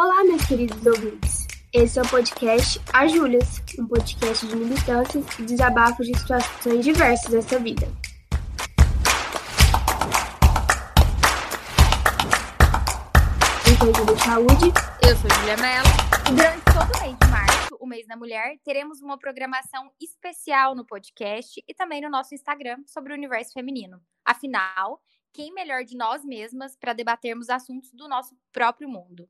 Olá, meus queridos ouvintes. Esse é o podcast A Júlias, um podcast de militâncias e desabafos de situações diversas dessa vida. Eu sou Júlia de Saúde. Eu sou Julia Mello. E durante todo o mês de março, o mês da mulher, teremos uma programação especial no podcast e também no nosso Instagram sobre o universo feminino. Afinal, quem melhor de nós mesmas para debatermos assuntos do nosso próprio mundo?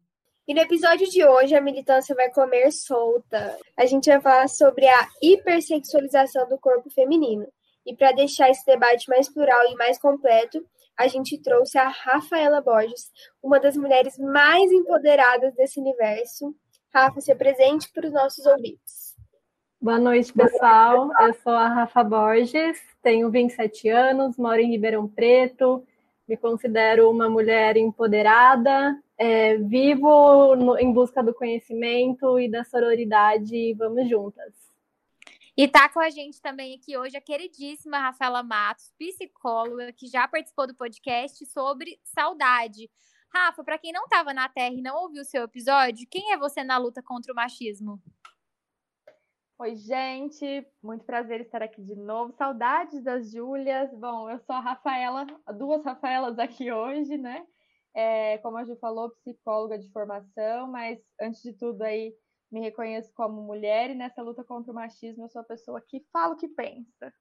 E no episódio de hoje, a militância vai comer solta. A gente vai falar sobre a hipersexualização do corpo feminino. E para deixar esse debate mais plural e mais completo, a gente trouxe a Rafaela Borges, uma das mulheres mais empoderadas desse universo. Rafa, se apresente para os nossos ouvintes. Boa noite, pessoal. Eu sou a Rafa Borges, tenho 27 anos, moro em Ribeirão Preto, me considero uma mulher empoderada, é, vivo no, em busca do conhecimento e da sororidade. Vamos juntas. E tá com a gente também aqui hoje a queridíssima Rafaela Matos, psicóloga, que já participou do podcast sobre saudade. Rafa, para quem não estava na Terra e não ouviu o seu episódio, quem é você na luta contra o machismo? Oi, gente, muito prazer estar aqui de novo. Saudades das Júlias. Bom, eu sou a Rafaela, duas Rafaelas aqui hoje, né? É, como a Ju falou, psicóloga de formação, mas antes de tudo aí me reconheço como mulher e nessa luta contra o machismo eu sou a pessoa que fala o que pensa.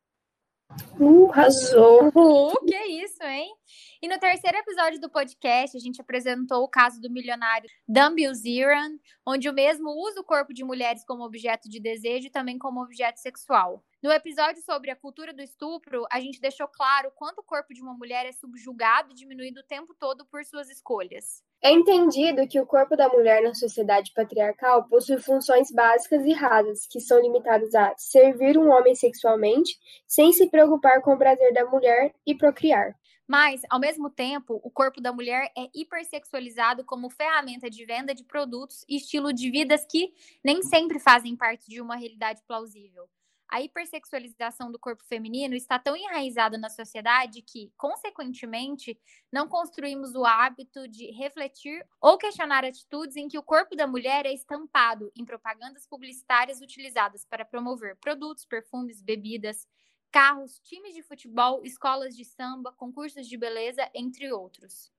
Uh, arrasou! Uh, que isso, hein? E no terceiro episódio do podcast, a gente apresentou o caso do milionário Dan Bilzerian, onde o mesmo usa o corpo de mulheres como objeto de desejo e também como objeto sexual. No episódio sobre a cultura do estupro, a gente deixou claro quanto o corpo de uma mulher é subjugado e diminuído o tempo todo por suas escolhas. É entendido que o corpo da mulher na sociedade patriarcal possui funções básicas e rasas, que são limitadas a servir um homem sexualmente, sem se preocupar com o prazer da mulher e procriar. Mas, ao mesmo tempo, o corpo da mulher é hipersexualizado como ferramenta de venda de produtos e estilo de vidas que nem sempre fazem parte de uma realidade plausível a hipersexualização do corpo feminino está tão enraizada na sociedade que, consequentemente, não construímos o hábito de refletir ou questionar atitudes em que o corpo da mulher é estampado em propagandas publicitárias utilizadas para promover produtos, perfumes, bebidas, carros, times de futebol, escolas de samba, concursos de beleza, entre outros.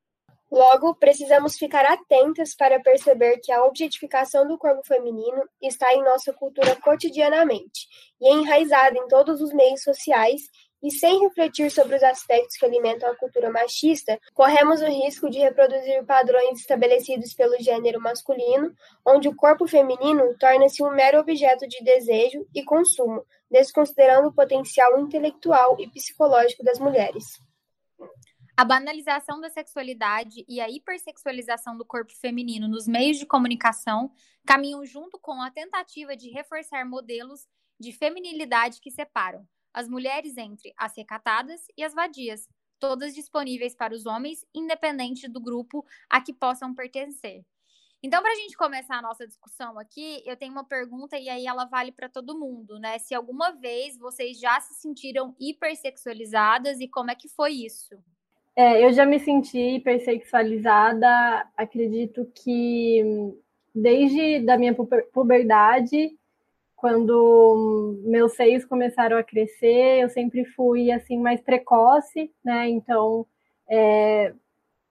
Logo, precisamos ficar atentas para perceber que a objetificação do corpo feminino está em nossa cultura cotidianamente e é enraizada em todos os meios sociais, e sem refletir sobre os aspectos que alimentam a cultura machista, corremos o risco de reproduzir padrões estabelecidos pelo gênero masculino, onde o corpo feminino torna-se um mero objeto de desejo e consumo, desconsiderando o potencial intelectual e psicológico das mulheres. A banalização da sexualidade e a hipersexualização do corpo feminino nos meios de comunicação caminham junto com a tentativa de reforçar modelos de feminilidade que separam as mulheres entre as recatadas e as vadias, todas disponíveis para os homens, independente do grupo a que possam pertencer. Então, para a gente começar a nossa discussão aqui, eu tenho uma pergunta e aí ela vale para todo mundo, né? Se alguma vez vocês já se sentiram hipersexualizadas e como é que foi isso? É, eu já me senti hipersexualizada, acredito que desde da minha puberdade, quando meus seios começaram a crescer, eu sempre fui assim mais precoce, né? Então, é,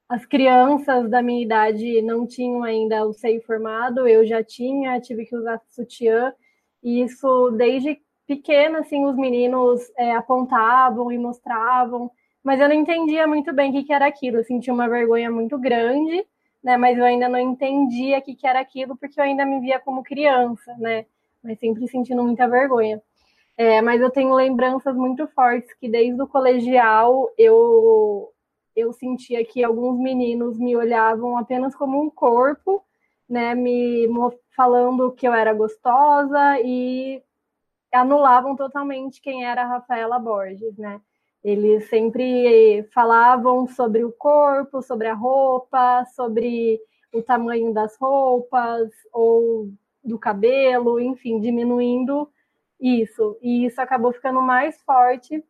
as crianças da minha idade não tinham ainda o seio formado, eu já tinha, tive que usar sutiã, e isso desde pequena, assim, os meninos é, apontavam e mostravam mas eu não entendia muito bem o que, que era aquilo. Eu sentia uma vergonha muito grande, né? Mas eu ainda não entendia o que, que era aquilo, porque eu ainda me via como criança, né? Mas sempre sentindo muita vergonha. É, mas eu tenho lembranças muito fortes que desde o colegial eu eu sentia que alguns meninos me olhavam apenas como um corpo, né, me falando que eu era gostosa e anulavam totalmente quem era a Rafaela Borges, né? Eles sempre falavam sobre o corpo, sobre a roupa, sobre o tamanho das roupas ou do cabelo, enfim, diminuindo isso. E isso acabou ficando mais forte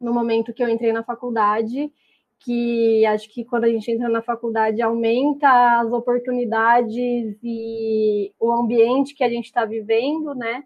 no momento que eu entrei na faculdade que acho que quando a gente entra na faculdade aumenta as oportunidades e o ambiente que a gente está vivendo, né?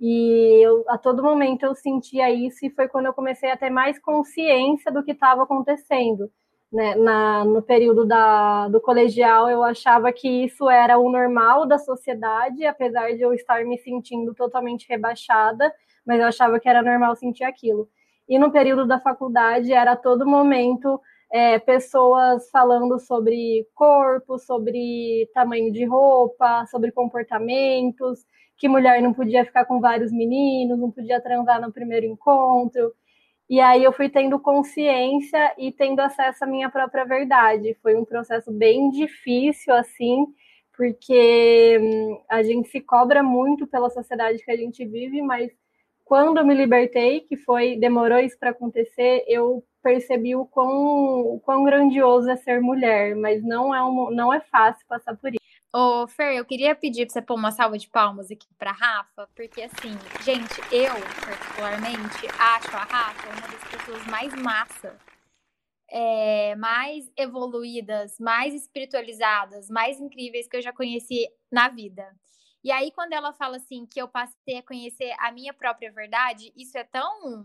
E eu, a todo momento eu sentia isso e foi quando eu comecei a ter mais consciência do que estava acontecendo. Né? Na, no período da, do colegial, eu achava que isso era o normal da sociedade, apesar de eu estar me sentindo totalmente rebaixada, mas eu achava que era normal sentir aquilo. E no período da faculdade, era a todo momento é, pessoas falando sobre corpo, sobre tamanho de roupa, sobre comportamentos, que mulher não podia ficar com vários meninos, não podia transar no primeiro encontro. E aí eu fui tendo consciência e tendo acesso à minha própria verdade. Foi um processo bem difícil, assim, porque hum, a gente se cobra muito pela sociedade que a gente vive, mas quando eu me libertei, que foi demorou isso para acontecer, eu percebi o quão, o quão grandioso é ser mulher, mas não é, um, não é fácil passar por isso. Ô, Fer, eu queria pedir pra você pôr uma salva de palmas aqui pra Rafa, porque assim, gente, eu, particularmente, acho a Rafa uma das pessoas mais massa, é, mais evoluídas, mais espiritualizadas, mais incríveis que eu já conheci na vida. E aí, quando ela fala assim que eu passei a conhecer a minha própria verdade, isso é tão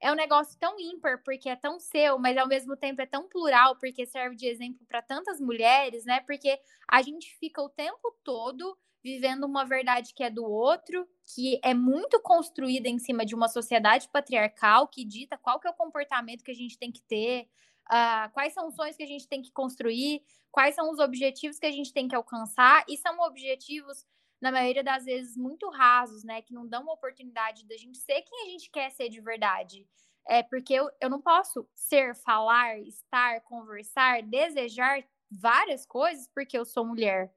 é um negócio tão ímpar porque é tão seu, mas ao mesmo tempo é tão plural porque serve de exemplo para tantas mulheres, né? Porque a gente fica o tempo todo vivendo uma verdade que é do outro, que é muito construída em cima de uma sociedade patriarcal que dita qual que é o comportamento que a gente tem que ter, uh, quais são os sonhos que a gente tem que construir, quais são os objetivos que a gente tem que alcançar, e são objetivos na maioria das vezes, muito rasos, né? Que não dão uma oportunidade da gente ser quem a gente quer ser de verdade. É porque eu, eu não posso ser, falar, estar, conversar, desejar várias coisas porque eu sou mulher.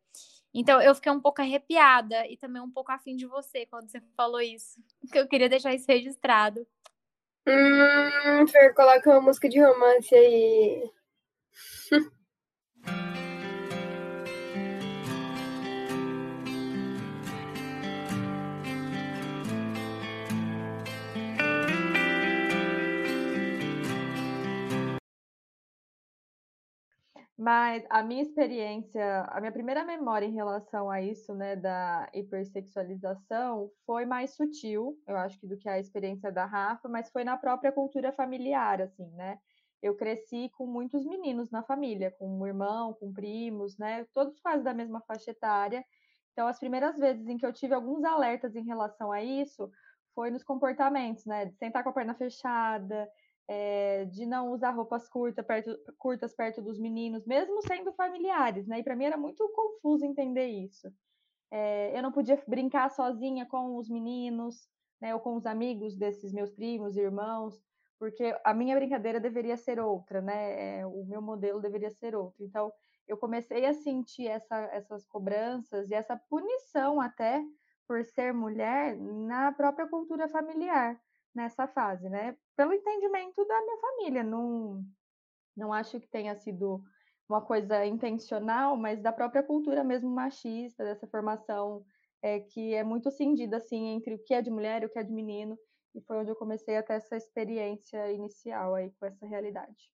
Então, eu fiquei um pouco arrepiada e também um pouco afim de você quando você falou isso. Que eu queria deixar isso registrado. Hum, Fer, coloca uma música de romance aí. Mas a minha experiência, a minha primeira memória em relação a isso, né, da hipersexualização, foi mais sutil, eu acho que do que a experiência da Rafa, mas foi na própria cultura familiar, assim, né? Eu cresci com muitos meninos na família, com um irmão, com primos, né? Todos quase da mesma faixa etária. Então, as primeiras vezes em que eu tive alguns alertas em relação a isso foi nos comportamentos, né? De sentar com a perna fechada, é, de não usar roupas curtas perto, curtas perto dos meninos, mesmo sendo familiares, né? E para mim era muito confuso entender isso. É, eu não podia brincar sozinha com os meninos, né? Ou com os amigos desses meus primos e irmãos, porque a minha brincadeira deveria ser outra, né? É, o meu modelo deveria ser outro. Então, eu comecei a sentir essa, essas cobranças e essa punição até por ser mulher na própria cultura familiar nessa fase, né? Pelo entendimento da minha família, não, não acho que tenha sido uma coisa intencional, mas da própria cultura mesmo machista, dessa formação é, que é muito cindida assim entre o que é de mulher e o que é de menino, e foi onde eu comecei a ter essa experiência inicial aí com essa realidade.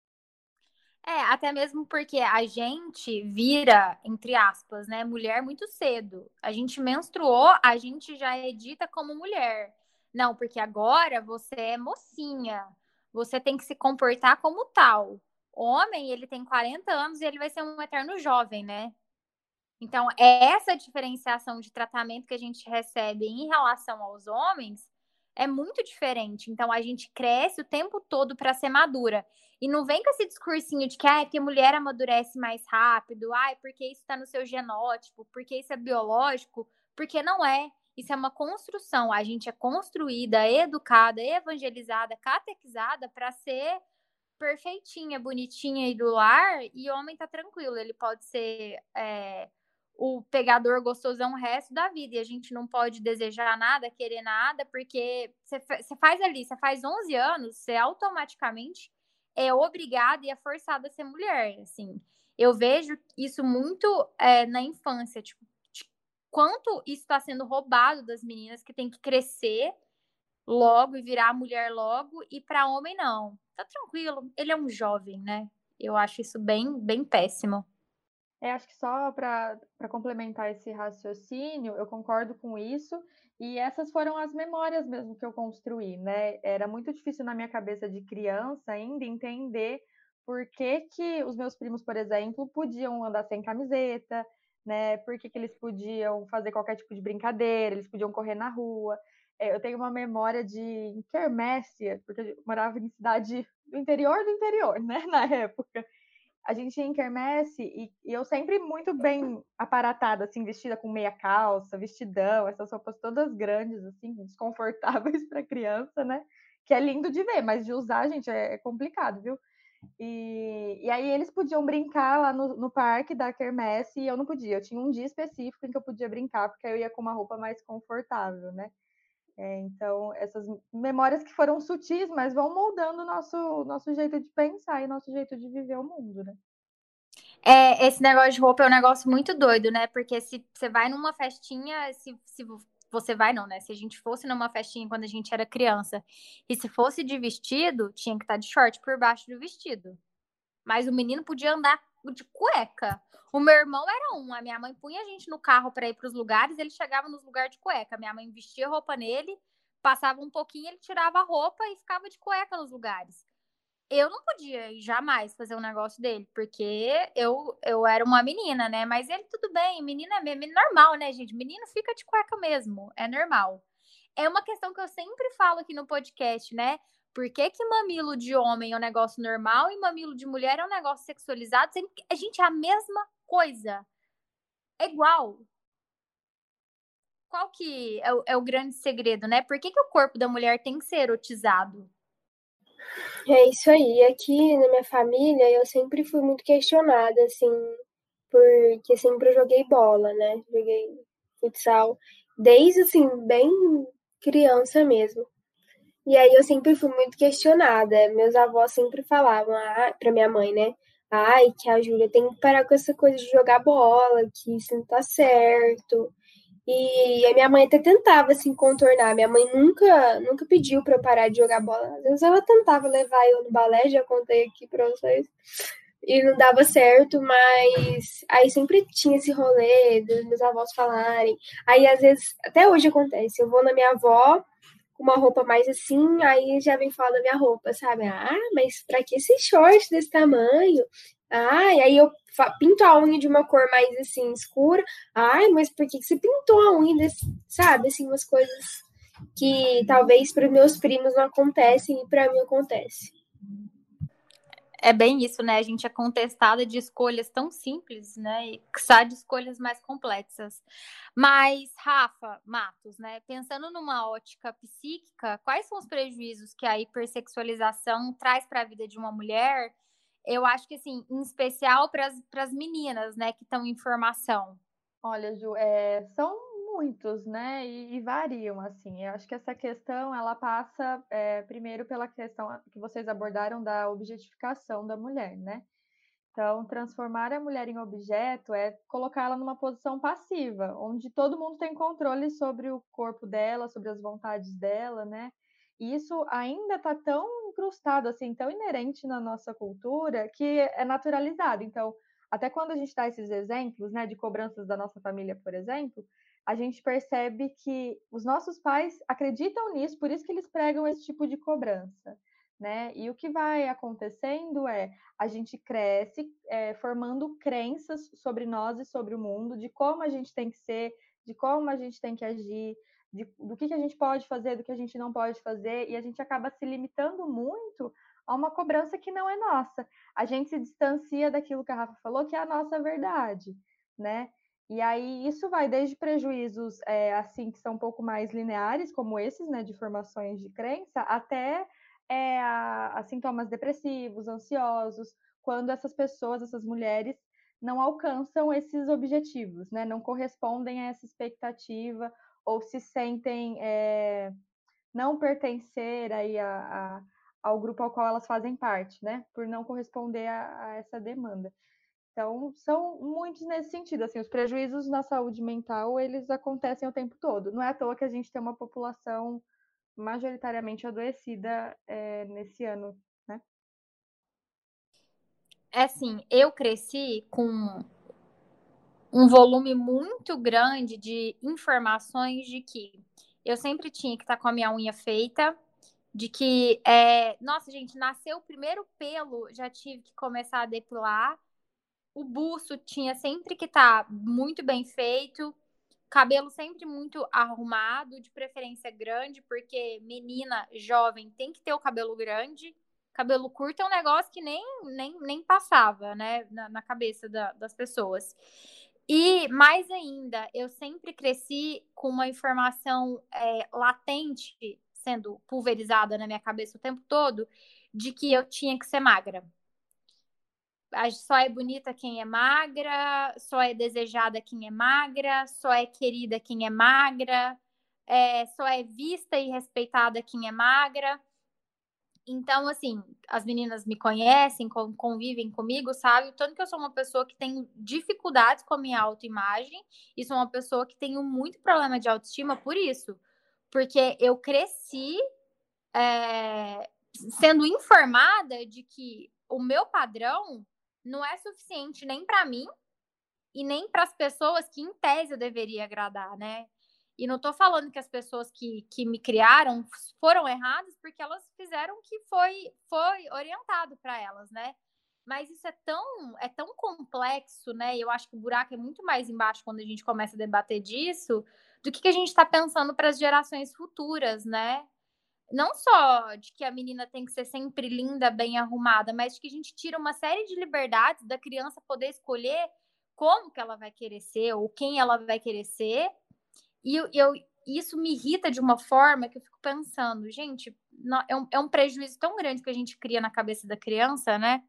É, até mesmo porque a gente vira, entre aspas, né, mulher muito cedo. A gente menstruou, a gente já é dita como mulher. Não, porque agora você é mocinha. Você tem que se comportar como tal. Homem, ele tem 40 anos e ele vai ser um eterno jovem, né? Então, é essa diferenciação de tratamento que a gente recebe em relação aos homens é muito diferente. Então, a gente cresce o tempo todo para ser madura. E não vem com esse discursinho de que ah, é porque mulher amadurece mais rápido, ah, é porque isso está no seu genótipo, porque isso é biológico, porque não é. Isso é uma construção. A gente é construída, educada, evangelizada, catequizada para ser perfeitinha, bonitinha e do lar, e o homem tá tranquilo. Ele pode ser é, o pegador gostosão o resto da vida. E a gente não pode desejar nada, querer nada, porque você faz ali, você faz 11 anos, você automaticamente é obrigada e é forçada a ser mulher, assim. Eu vejo isso muito é, na infância, tipo, quanto isso está sendo roubado das meninas que tem que crescer logo e virar mulher logo, e para homem não. Tá tranquilo, ele é um jovem, né? Eu acho isso bem, bem péssimo. É, acho que só para complementar esse raciocínio, eu concordo com isso. E essas foram as memórias mesmo que eu construí, né? Era muito difícil na minha cabeça de criança ainda entender por que, que os meus primos, por exemplo, podiam andar sem camiseta, né? Por que, eles podiam fazer qualquer tipo de brincadeira, eles podiam correr na rua. É, eu tenho uma memória de quermesse, porque eu morava em cidade do interior do interior, né? Na época a gente ia em quermesse e, e, eu sempre muito bem aparatada, assim, vestida com meia calça, vestidão, essas roupas todas grandes, assim, desconfortáveis para criança, né? Que é lindo de ver, mas de usar, gente, é, é complicado, viu? E, e, aí eles podiam brincar lá no, no parque da quermesse e eu não podia. Eu tinha um dia específico em que eu podia brincar, porque eu ia com uma roupa mais confortável, né? É, então, essas memórias que foram sutis, mas vão moldando o nosso, nosso jeito de pensar e nosso jeito de viver o mundo, né? É, esse negócio de roupa é um negócio muito doido, né? Porque se você vai numa festinha, se, se você vai não, né? Se a gente fosse numa festinha quando a gente era criança e se fosse de vestido, tinha que estar de short por baixo do vestido. Mas o menino podia andar de cueca. O meu irmão era um. A minha mãe punha a gente no carro para ir para os lugares, ele chegava nos lugares de cueca. Minha mãe vestia roupa nele, passava um pouquinho, ele tirava a roupa e ficava de cueca nos lugares. Eu não podia jamais fazer um negócio dele, porque eu, eu era uma menina, né? Mas ele, tudo bem, menina é normal, né, gente? Menino fica de cueca mesmo, é normal. É uma questão que eu sempre falo aqui no podcast, né? Por que, que mamilo de homem é um negócio normal e mamilo de mulher é um negócio sexualizado? A gente é a mesma coisa. É igual. Qual que é o, é o grande segredo, né? Por que, que o corpo da mulher tem que ser erotizado? É isso aí. Aqui na minha família eu sempre fui muito questionada, assim, porque sempre eu joguei bola, né? Joguei futsal desde assim, bem criança mesmo. E aí eu sempre fui muito questionada. Meus avós sempre falavam ah, para minha mãe, né? Ai, que a Júlia tem que parar com essa coisa de jogar bola, que isso não tá certo. E a minha mãe até tentava assim contornar. Minha mãe nunca nunca pediu para eu parar de jogar bola. Às vezes ela tentava levar eu no balé, já contei aqui para vocês. E não dava certo, mas aí sempre tinha esse rolê dos meus avós falarem. Aí às vezes, até hoje acontece, eu vou na minha avó, uma roupa mais assim, aí já vem falar da minha roupa, sabe? Ah, mas pra que esse short desse tamanho? Ah, e aí eu pinto a unha de uma cor mais assim escura. Ai, mas por que você pintou a unha desse, sabe? Assim, umas coisas que talvez para meus primos não acontecem e para mim acontece é bem isso, né? A gente é contestada de escolhas tão simples, né? E sai de escolhas mais complexas. Mas, Rafa, Matos, né? Pensando numa ótica psíquica, quais são os prejuízos que a hipersexualização traz para a vida de uma mulher? Eu acho que, assim, em especial para as meninas, né, que estão em formação. Olha, Ju, é, são muitos, né? E, e, variam, assim. Eu acho que essa questão ela passa é, primeiro pela questão que vocês abordaram da objetificação da mulher, né? Então, transformar a mulher em objeto é colocá-la numa posição passiva, onde todo mundo tem controle sobre o corpo dela, sobre as vontades dela, né? E isso ainda está tão incrustado, assim, tão inerente na nossa cultura, que é naturalizado. Então, até quando a gente dá esses exemplos, né, de cobranças da nossa família, por exemplo, a gente percebe que os nossos pais acreditam nisso, por isso que eles pregam esse tipo de cobrança. Né? E o que vai acontecendo é a gente cresce é, formando crenças sobre nós e sobre o mundo, de como a gente tem que ser, de como a gente tem que agir, de, do que, que a gente pode fazer, do que a gente não pode fazer, e a gente acaba se limitando muito a uma cobrança que não é nossa. A gente se distancia daquilo que a Rafa falou, que é a nossa verdade, né? E aí isso vai desde prejuízos é, assim que são um pouco mais lineares, como esses, né, de formações de crença, até é, a, a sintomas depressivos, ansiosos, quando essas pessoas, essas mulheres, não alcançam esses objetivos, né, não correspondem a essa expectativa ou se sentem é, não pertencer aí a, a, ao grupo ao qual elas fazem parte, né, por não corresponder a, a essa demanda. Então, são muitos nesse sentido, assim, os prejuízos na saúde mental, eles acontecem o tempo todo. Não é à toa que a gente tem uma população majoritariamente adoecida é, nesse ano, né? É assim, eu cresci com um volume muito grande de informações de que eu sempre tinha que estar com a minha unha feita, de que, é... nossa, gente, nasceu o primeiro pelo, já tive que começar a depilar. O buço tinha sempre que estar muito bem feito, cabelo sempre muito arrumado, de preferência grande, porque menina jovem tem que ter o cabelo grande. Cabelo curto é um negócio que nem, nem, nem passava, né, na, na cabeça da, das pessoas. E mais ainda, eu sempre cresci com uma informação é, latente sendo pulverizada na minha cabeça o tempo todo de que eu tinha que ser magra. Só é bonita quem é magra, só é desejada quem é magra, só é querida quem é magra, é, só é vista e respeitada quem é magra. Então, assim, as meninas me conhecem, convivem comigo, sabe? Tanto que eu sou uma pessoa que tem dificuldades com a minha autoimagem e sou uma pessoa que tenho muito problema de autoestima por isso. Porque eu cresci é, sendo informada de que o meu padrão não é suficiente nem para mim e nem para as pessoas que, em tese, eu deveria agradar, né? E não estou falando que as pessoas que, que me criaram foram erradas, porque elas fizeram o que foi, foi orientado para elas, né? Mas isso é tão, é tão complexo, né? Eu acho que o buraco é muito mais embaixo quando a gente começa a debater disso, do que, que a gente está pensando para as gerações futuras, né? Não só de que a menina tem que ser sempre linda, bem arrumada, mas de que a gente tira uma série de liberdades da criança poder escolher como que ela vai querer ser ou quem ela vai querer ser e eu, eu, isso me irrita de uma forma que eu fico pensando, gente, não, é, um, é um prejuízo tão grande que a gente cria na cabeça da criança, né?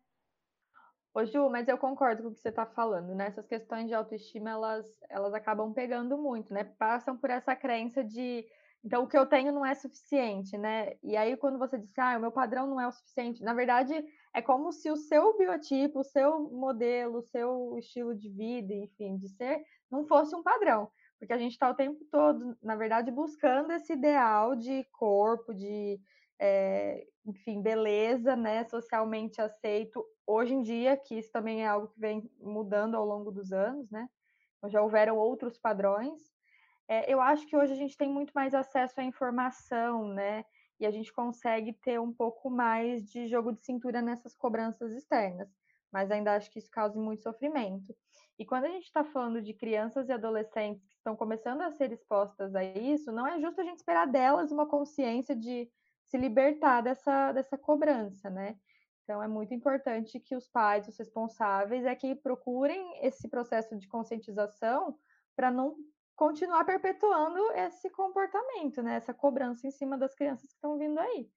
Ô Ju, mas eu concordo com o que você está falando, né? Essas questões de autoestima, elas, elas acabam pegando muito, né? Passam por essa crença de então, o que eu tenho não é suficiente, né? E aí, quando você diz, ah, o meu padrão não é o suficiente, na verdade, é como se o seu biotipo, o seu modelo, o seu estilo de vida, enfim, de ser, não fosse um padrão porque a gente está o tempo todo, na verdade, buscando esse ideal de corpo, de, é, enfim, beleza, né, socialmente aceito hoje em dia, que isso também é algo que vem mudando ao longo dos anos, né? Então, já houveram outros padrões. É, eu acho que hoje a gente tem muito mais acesso à informação, né? E a gente consegue ter um pouco mais de jogo de cintura nessas cobranças externas. Mas ainda acho que isso causa muito sofrimento. E quando a gente está falando de crianças e adolescentes que estão começando a ser expostas a isso, não é justo a gente esperar delas uma consciência de se libertar dessa, dessa cobrança, né? Então é muito importante que os pais, os responsáveis, é que procurem esse processo de conscientização para não continuar perpetuando esse comportamento, né? Essa cobrança em cima das crianças que estão vindo aí.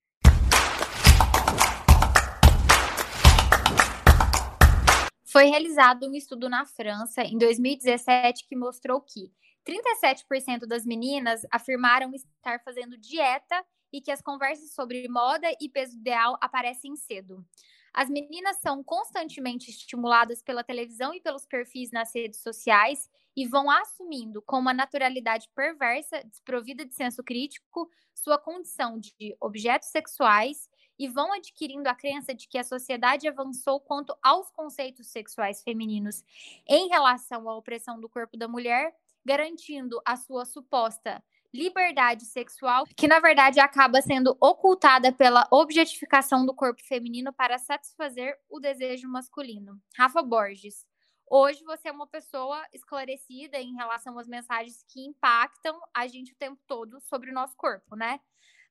Foi realizado um estudo na França em 2017 que mostrou que 37% das meninas afirmaram estar fazendo dieta e que as conversas sobre moda e peso ideal aparecem cedo. As meninas são constantemente estimuladas pela televisão e pelos perfis nas redes sociais e vão assumindo com uma naturalidade perversa, desprovida de senso crítico, sua condição de objetos sexuais e vão adquirindo a crença de que a sociedade avançou quanto aos conceitos sexuais femininos em relação à opressão do corpo da mulher, garantindo a sua suposta liberdade sexual, que na verdade acaba sendo ocultada pela objetificação do corpo feminino para satisfazer o desejo masculino. Rafa Borges. Hoje você é uma pessoa esclarecida em relação às mensagens que impactam a gente o tempo todo sobre o nosso corpo, né?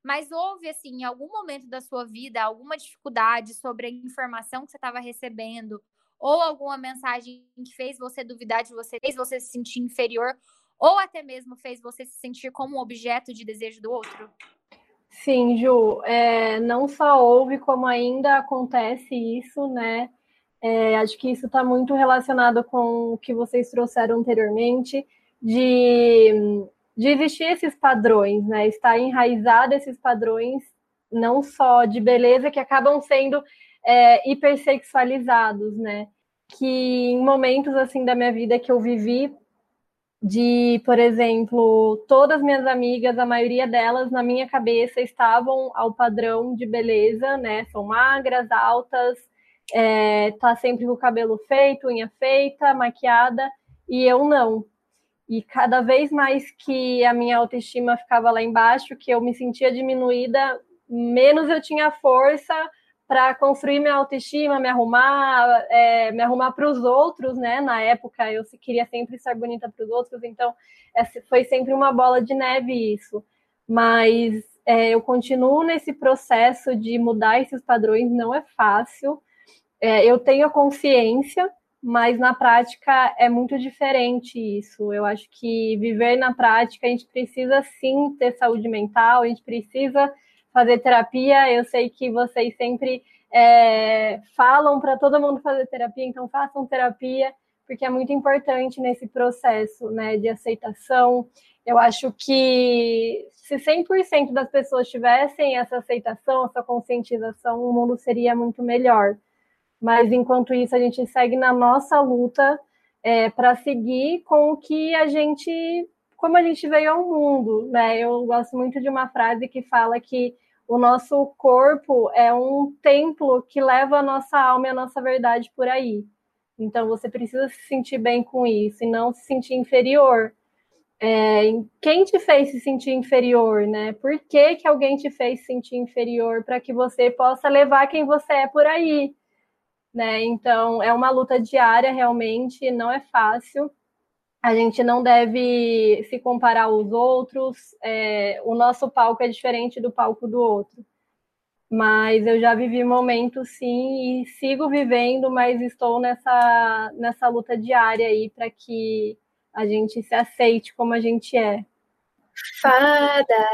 Mas houve, assim, em algum momento da sua vida, alguma dificuldade sobre a informação que você estava recebendo, ou alguma mensagem que fez você duvidar de você, fez você se sentir inferior, ou até mesmo fez você se sentir como um objeto de desejo do outro? Sim, Ju, é, não só houve, como ainda acontece isso, né? É, acho que isso está muito relacionado com o que vocês trouxeram anteriormente, de de existir esses padrões, né? Estar enraizado esses padrões, não só de beleza, que acabam sendo é, hipersexualizados, né? Que em momentos assim da minha vida que eu vivi, de, por exemplo, todas minhas amigas, a maioria delas na minha cabeça estavam ao padrão de beleza, né? São magras, altas, é, tá sempre com o cabelo feito, unha feita, maquiada, e eu não. E cada vez mais que a minha autoestima ficava lá embaixo, que eu me sentia diminuída, menos eu tinha força para construir minha autoestima, me arrumar, é, me arrumar para os outros, né? Na época eu queria sempre estar bonita para os outros, então foi sempre uma bola de neve isso. Mas é, eu continuo nesse processo de mudar esses padrões, não é fácil. É, eu tenho a consciência, mas na prática é muito diferente isso. Eu acho que viver na prática, a gente precisa sim ter saúde mental, a gente precisa fazer terapia. Eu sei que vocês sempre é, falam para todo mundo fazer terapia, então façam terapia, porque é muito importante nesse processo né, de aceitação. Eu acho que se 100% das pessoas tivessem essa aceitação, essa conscientização, o mundo seria muito melhor. Mas enquanto isso, a gente segue na nossa luta é, para seguir com o que a gente, como a gente veio ao mundo, né? Eu gosto muito de uma frase que fala que o nosso corpo é um templo que leva a nossa alma e a nossa verdade por aí. Então você precisa se sentir bem com isso e não se sentir inferior. É, quem te fez se sentir inferior, né? Por que, que alguém te fez se sentir inferior para que você possa levar quem você é por aí? Né? Então é uma luta diária realmente, não é fácil. A gente não deve se comparar aos outros. É, o nosso palco é diferente do palco do outro. Mas eu já vivi momentos sim e sigo vivendo, mas estou nessa nessa luta diária aí para que a gente se aceite como a gente é. Fada,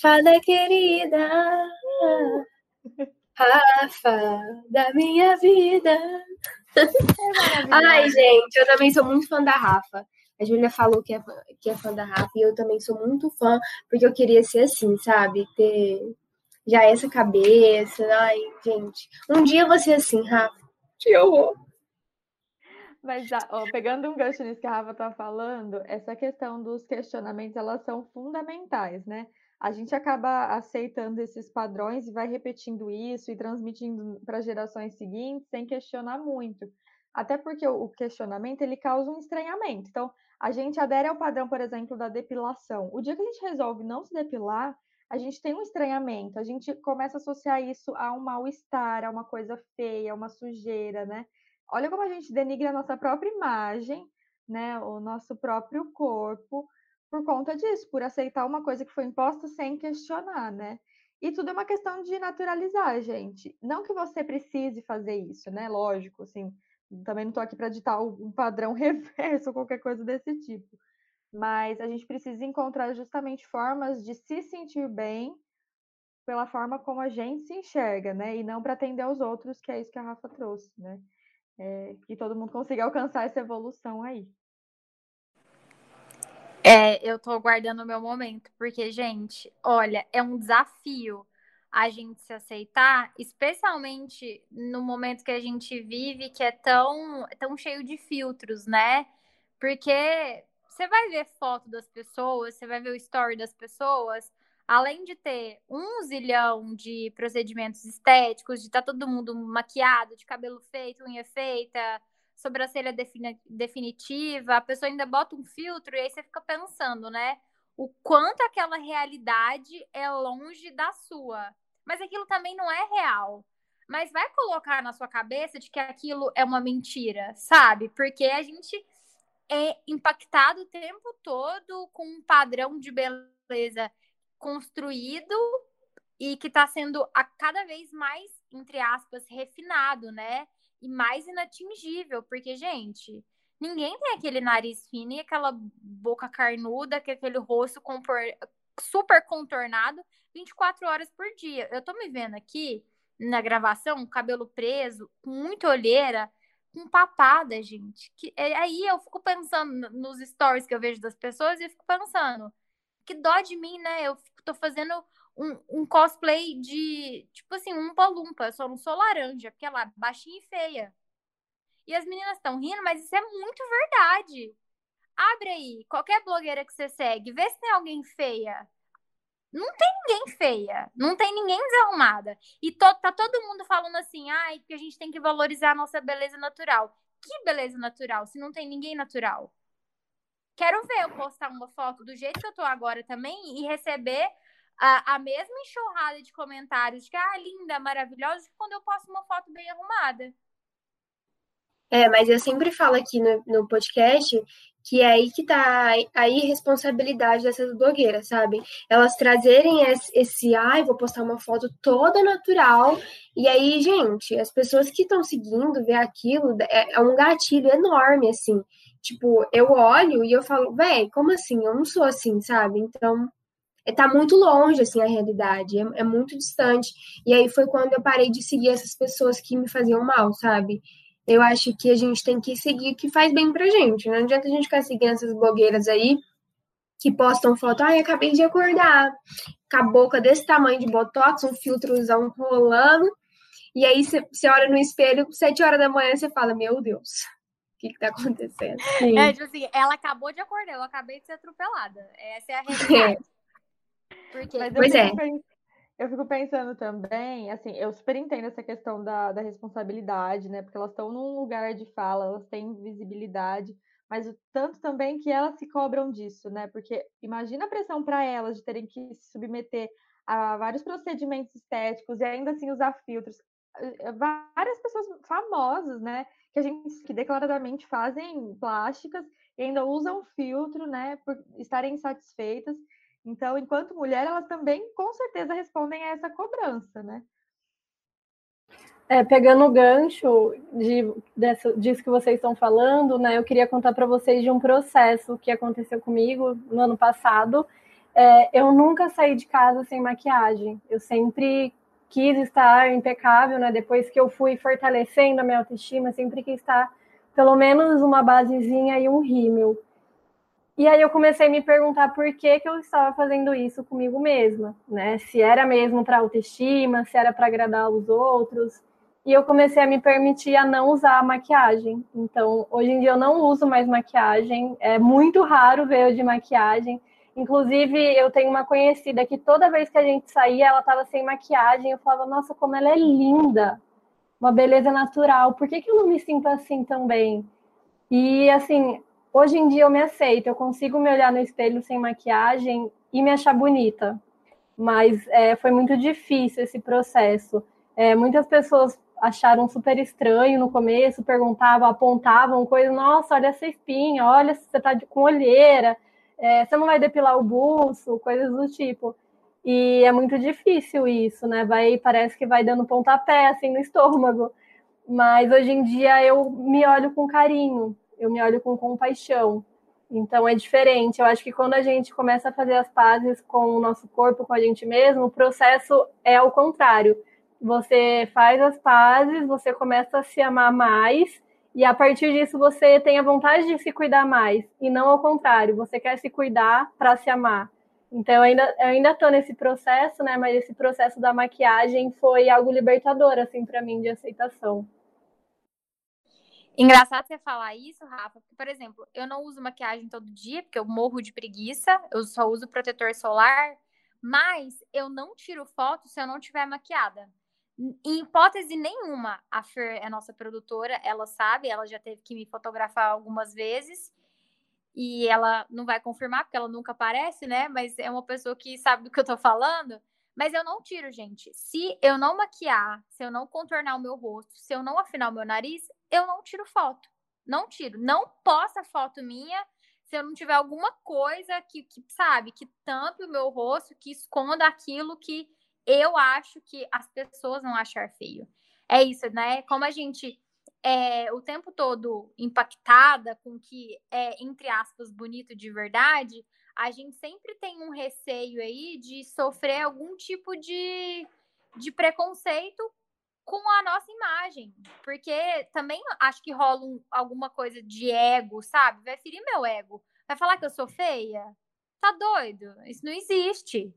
fada querida. Rafa da minha vida. É Ai, gente, eu também sou muito fã da Rafa. A Júlia falou que é, fã, que é fã da Rafa e eu também sou muito fã, porque eu queria ser assim, sabe? Ter já essa cabeça. Ai, gente. Um dia eu vou ser assim, Rafa. Te amo. Mas, ó, pegando um gancho nisso que a Rafa tá falando, essa questão dos questionamentos, elas são fundamentais, né? A gente acaba aceitando esses padrões e vai repetindo isso e transmitindo para gerações seguintes sem questionar muito. Até porque o questionamento ele causa um estranhamento. Então, a gente adere ao padrão, por exemplo, da depilação. O dia que a gente resolve não se depilar, a gente tem um estranhamento, a gente começa a associar isso a um mal-estar, a uma coisa feia, a uma sujeira, né? Olha como a gente denigra a nossa própria imagem, né? O nosso próprio corpo por conta disso, por aceitar uma coisa que foi imposta sem questionar, né? E tudo é uma questão de naturalizar, gente. Não que você precise fazer isso, né? Lógico, assim, também não estou aqui para ditar um padrão reverso ou qualquer coisa desse tipo. Mas a gente precisa encontrar justamente formas de se sentir bem pela forma como a gente se enxerga, né? E não para atender aos outros, que é isso que a Rafa trouxe, né? É, que todo mundo consiga alcançar essa evolução aí. É, eu tô aguardando o meu momento, porque, gente, olha, é um desafio a gente se aceitar, especialmente no momento que a gente vive, que é tão, tão cheio de filtros, né? Porque você vai ver foto das pessoas, você vai ver o story das pessoas, além de ter um zilhão de procedimentos estéticos, de estar tá todo mundo maquiado, de cabelo feito, unha feita, sobrancelha definitiva, a pessoa ainda bota um filtro e aí você fica pensando, né? O quanto aquela realidade é longe da sua. Mas aquilo também não é real. Mas vai colocar na sua cabeça de que aquilo é uma mentira, sabe? Porque a gente é impactado o tempo todo com um padrão de beleza construído e que está sendo a cada vez mais, entre aspas, refinado, né? E mais inatingível, porque, gente, ninguém tem aquele nariz fino e aquela boca carnuda, que aquele rosto super contornado 24 horas por dia. Eu tô me vendo aqui na gravação, cabelo preso, com muita olheira, com papada, gente. Que, é, aí eu fico pensando nos stories que eu vejo das pessoas e eu fico pensando, que dó de mim, né? Eu tô fazendo um, um, cosplay de, tipo assim, um palumpa. Só não sou laranja, porque ela é baixinha e feia. E as meninas estão rindo, mas isso é muito verdade. Abre aí, qualquer blogueira que você segue, vê se tem alguém feia. Não tem ninguém feia, não tem ninguém desarrumada. E to, tá todo mundo falando assim, ai, que a gente tem que valorizar a nossa beleza natural. Que beleza natural, se não tem ninguém natural? Quero ver eu postar uma foto do jeito que eu tô agora também e receber a, a mesma enxurrada de comentários de que, ah, linda, maravilhosa, que quando eu posto uma foto bem arrumada. É, mas eu sempre falo aqui no, no podcast que é aí que tá a irresponsabilidade dessas blogueiras, sabe? Elas trazerem esse, esse ai, vou postar uma foto toda natural, e aí, gente, as pessoas que estão seguindo, ver aquilo, é, é, um gatilho enorme, assim. Tipo, eu olho e eu falo, véi, como assim? Eu não sou assim, sabe? Então, é, tá muito longe, assim, a realidade, é, é muito distante. E aí foi quando eu parei de seguir essas pessoas que me faziam mal, sabe? eu acho que a gente tem que seguir o que faz bem pra gente. Não adianta a gente ficar seguindo essas blogueiras aí que postam foto, ai, acabei de acordar, com a boca desse tamanho de botox, um filtrozão rolando, e aí você olha no espelho, sete horas da manhã, você fala, meu Deus, o que que tá acontecendo? Sim. É, tipo assim, ela acabou de acordar, eu acabei de ser atropelada. Essa é a realidade. É. Porque... Pois é eu fico pensando também, assim, eu super entendo essa questão da, da responsabilidade, né? Porque elas estão num lugar de fala, elas têm visibilidade, mas o tanto também que elas se cobram disso, né? Porque imagina a pressão para elas de terem que se submeter a vários procedimentos estéticos e ainda assim usar filtros. Eh, várias pessoas famosas, né? Que a gente que declaradamente fazem plásticas e ainda usam filtro, né? Por estarem insatisfeitas. Então, enquanto mulher, elas também com certeza respondem a essa cobrança, né? É, pegando o gancho de, dessa, disso que vocês estão falando, né, eu queria contar para vocês de um processo que aconteceu comigo no ano passado. É, eu nunca saí de casa sem maquiagem. Eu sempre quis estar impecável, né? Depois que eu fui fortalecendo a minha autoestima, sempre quis estar pelo menos uma basezinha e um rímel. E aí eu comecei a me perguntar por que, que eu estava fazendo isso comigo mesma, né? Se era mesmo para autoestima, se era para agradar os outros. E eu comecei a me permitir a não usar maquiagem. Então, hoje em dia eu não uso mais maquiagem. É muito raro ver eu de maquiagem. Inclusive, eu tenho uma conhecida que toda vez que a gente saía, ela estava sem maquiagem. Eu falava, nossa, como ela é linda! Uma beleza natural. Por que, que eu não me sinto assim também? E, assim, Hoje em dia eu me aceito, eu consigo me olhar no espelho sem maquiagem e me achar bonita. Mas é, foi muito difícil esse processo. É, muitas pessoas acharam super estranho no começo, perguntavam, apontavam coisas, nossa, olha essa espinha, olha se você tá com olheira, é, você não vai depilar o buço, coisas do tipo. E é muito difícil isso, né? Vai, parece que vai dando pontapé assim no estômago. Mas hoje em dia eu me olho com carinho eu me olho com compaixão. Então é diferente. Eu acho que quando a gente começa a fazer as pazes com o nosso corpo, com a gente mesmo, o processo é ao contrário. Você faz as pazes, você começa a se amar mais, e a partir disso você tem a vontade de se cuidar mais, e não ao contrário, você quer se cuidar para se amar. Então eu ainda eu ainda nesse processo, né, mas esse processo da maquiagem foi algo libertador assim para mim de aceitação. Engraçado você falar isso, Rafa, porque, por exemplo, eu não uso maquiagem todo dia, porque eu morro de preguiça, eu só uso protetor solar, mas eu não tiro foto se eu não tiver maquiada. Em hipótese nenhuma, a Fer é nossa produtora, ela sabe, ela já teve que me fotografar algumas vezes, e ela não vai confirmar, porque ela nunca aparece, né? Mas é uma pessoa que sabe do que eu tô falando. Mas eu não tiro, gente. Se eu não maquiar, se eu não contornar o meu rosto, se eu não afinar o meu nariz, eu não tiro foto. Não tiro. Não posta foto minha se eu não tiver alguma coisa que, que, sabe, que tampe o meu rosto, que esconda aquilo que eu acho que as pessoas vão achar feio. É isso, né? Como a gente é o tempo todo impactada com o que é, entre aspas, bonito de verdade, a gente sempre tem um receio aí de sofrer algum tipo de, de preconceito com a nossa imagem. Porque também acho que rola um, alguma coisa de ego, sabe? Vai ferir meu ego. Vai falar que eu sou feia? Tá doido? Isso não existe.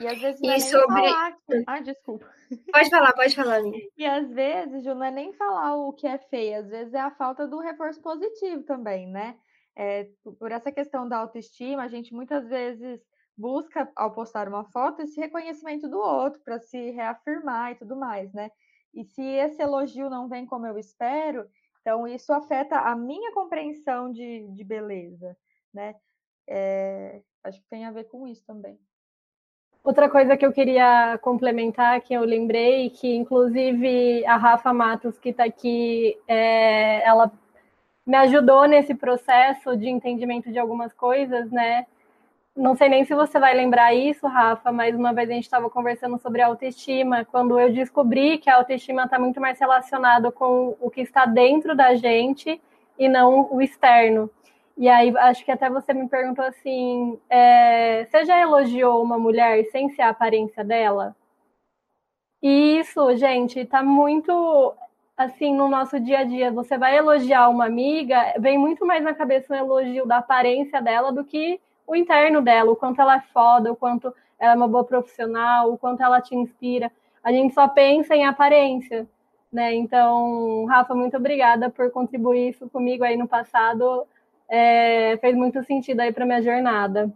E às vezes não é e sobre... falar. Ah, desculpa. Pode falar, pode falar. E às vezes, Ju, não é nem falar o que é feio, às vezes é a falta do reforço positivo também, né? É, por essa questão da autoestima, a gente muitas vezes busca, ao postar uma foto, esse reconhecimento do outro para se reafirmar e tudo mais, né? E se esse elogio não vem como eu espero, então isso afeta a minha compreensão de, de beleza, né? É, acho que tem a ver com isso também. Outra coisa que eu queria complementar, que eu lembrei, que inclusive a Rafa Matos, que está aqui, é, ela me ajudou nesse processo de entendimento de algumas coisas, né? Não sei nem se você vai lembrar isso, Rafa, mas uma vez a gente estava conversando sobre autoestima, quando eu descobri que a autoestima está muito mais relacionada com o que está dentro da gente e não o externo. E aí, acho que até você me perguntou assim: é, você já elogiou uma mulher sem ser a aparência dela? E isso, gente, tá muito assim no nosso dia a dia. Você vai elogiar uma amiga, vem muito mais na cabeça o elogio da aparência dela do que o interno dela, o quanto ela é foda, o quanto ela é uma boa profissional, o quanto ela te inspira. A gente só pensa em aparência, né? Então, Rafa, muito obrigada por contribuir isso comigo aí no passado é, fez muito sentido aí para minha jornada.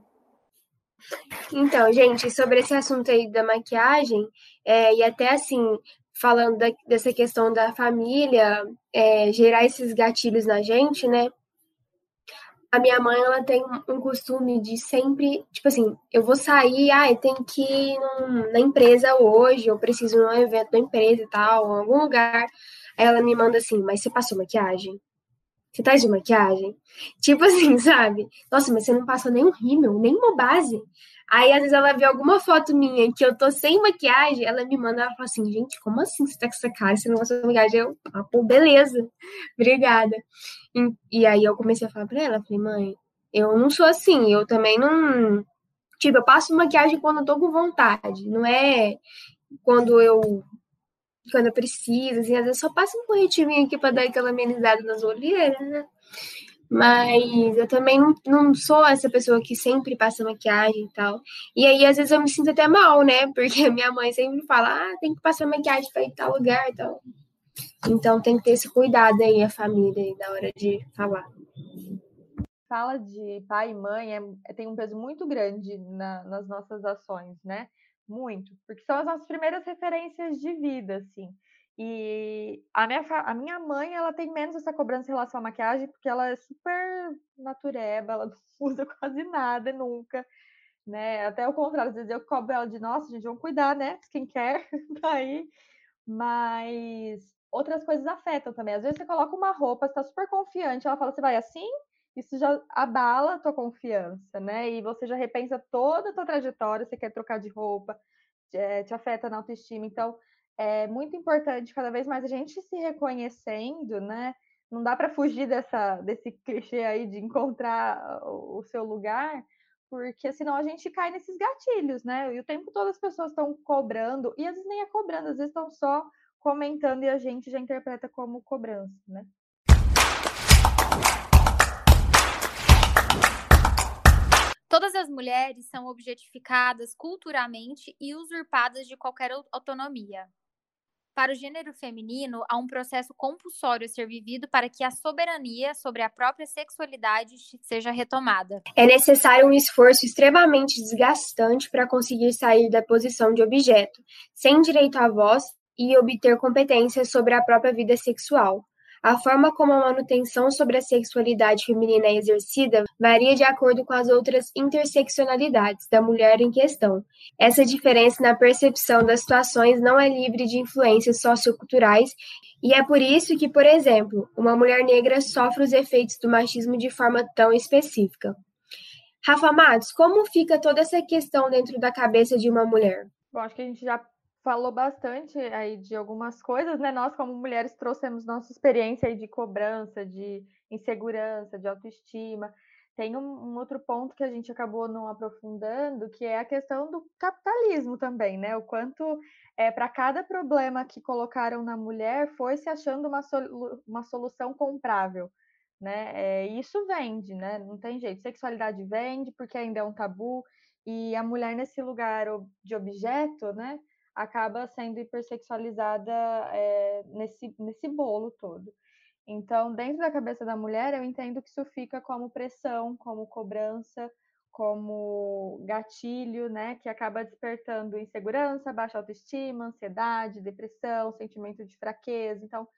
Então, gente, sobre esse assunto aí da maquiagem, é, e até assim, falando da, dessa questão da família, é, gerar esses gatilhos na gente, né? A minha mãe, ela tem um costume de sempre, tipo assim, eu vou sair, ah, tenho que ir num, na empresa hoje, eu preciso ir num evento da empresa e tal, em algum lugar. Aí ela me manda assim, mas você passou maquiagem? Você tá de maquiagem? Tipo assim, sabe? Nossa, mas você não passou nem um rímel, nem uma base. Aí, às vezes, ela vê alguma foto minha que eu tô sem maquiagem, ela me manda, ela fala assim, gente, como assim você tá com essa cara? Você não passou maquiagem? Eu, ah, pô, beleza, obrigada. E, e, aí eu comecei a falar pra ela, falei, mãe, eu não sou assim, eu também não... Tipo, eu passo maquiagem quando eu tô com vontade, não é quando eu quando eu preciso, assim, às vezes só passa um corretivinho aqui para dar aquela amenizada nas olheiras, né? Mas eu também não, sou essa pessoa que sempre passa maquiagem e tal. E aí, às vezes, eu me sinto até mal, né? Porque a minha mãe sempre fala, ah, tem que passar maquiagem para ir tal lugar e tal. Então tem que ter esse cuidado aí, a família, aí, na hora de falar. Fala de pai e mãe é, tem um peso muito grande na, nas nossas ações, né? muito, porque são as nossas primeiras referências de vida, assim. E a minha, a minha mãe, ela tem menos essa cobrança em relação à maquiagem, porque ela é super natureba, ela não usa quase nada, nunca, né? Até o contrário, às vezes eu cobro ela de, nossa, gente, vamos cuidar, né? Quem quer, tá aí. Mas outras coisas afetam também. Às vezes você coloca uma roupa, você tá super confiante, ela fala, você vai assim? isso já abala a tua confiança, né? E você já repensa toda a tua trajetória, você quer trocar de roupa, é, te afeta na autoestima. Então, é muito importante cada vez mais a gente se reconhecendo, né? Não dá para fugir dessa, desse clichê aí de encontrar o, seu lugar, porque senão a gente cai nesses gatilhos, né? E o tempo todo as pessoas estão cobrando, e às vezes nem é cobrando, às vezes estão só comentando e a gente já interpreta como cobrança, né? Todas as mulheres são objetificadas culturalmente e usurpadas de qualquer autonomia. Para o gênero feminino, há um processo compulsório a ser vivido para que a soberania sobre a própria sexualidade seja retomada. É necessário um esforço extremamente desgastante para conseguir sair da posição de objeto, sem direito à voz e obter competências sobre a própria vida sexual. A forma como a manutenção sobre a sexualidade feminina é exercida varia de acordo com as outras interseccionalidades da mulher em questão. Essa diferença na percepção das situações não é livre de influências socioculturais e é por isso que, por exemplo, uma mulher negra sofre os efeitos do machismo de forma tão específica. Rafa Matos, como fica toda essa questão dentro da cabeça de uma mulher? Bom, acho que a gente já falou bastante aí de algumas coisas, né? Nós, como mulheres, trouxemos nossa experiência aí de cobrança, de insegurança, de autoestima. Tem um, um, outro ponto que a gente acabou não aprofundando, que é a questão do capitalismo também, né? O quanto é para cada problema que colocaram na mulher foi se achando uma, solu uma solução comprável, né? É, isso vende, né? Não tem jeito. Sexualidade vende porque ainda é um tabu e a mulher nesse lugar de objeto, né? Acaba sendo hipersexualizada é, nesse, nesse bolo todo. Então, dentro da cabeça da mulher, eu entendo que isso fica como pressão, como cobrança, como gatilho, né, que acaba despertando insegurança, baixa autoestima, ansiedade, depressão, sentimento de fraqueza. Então,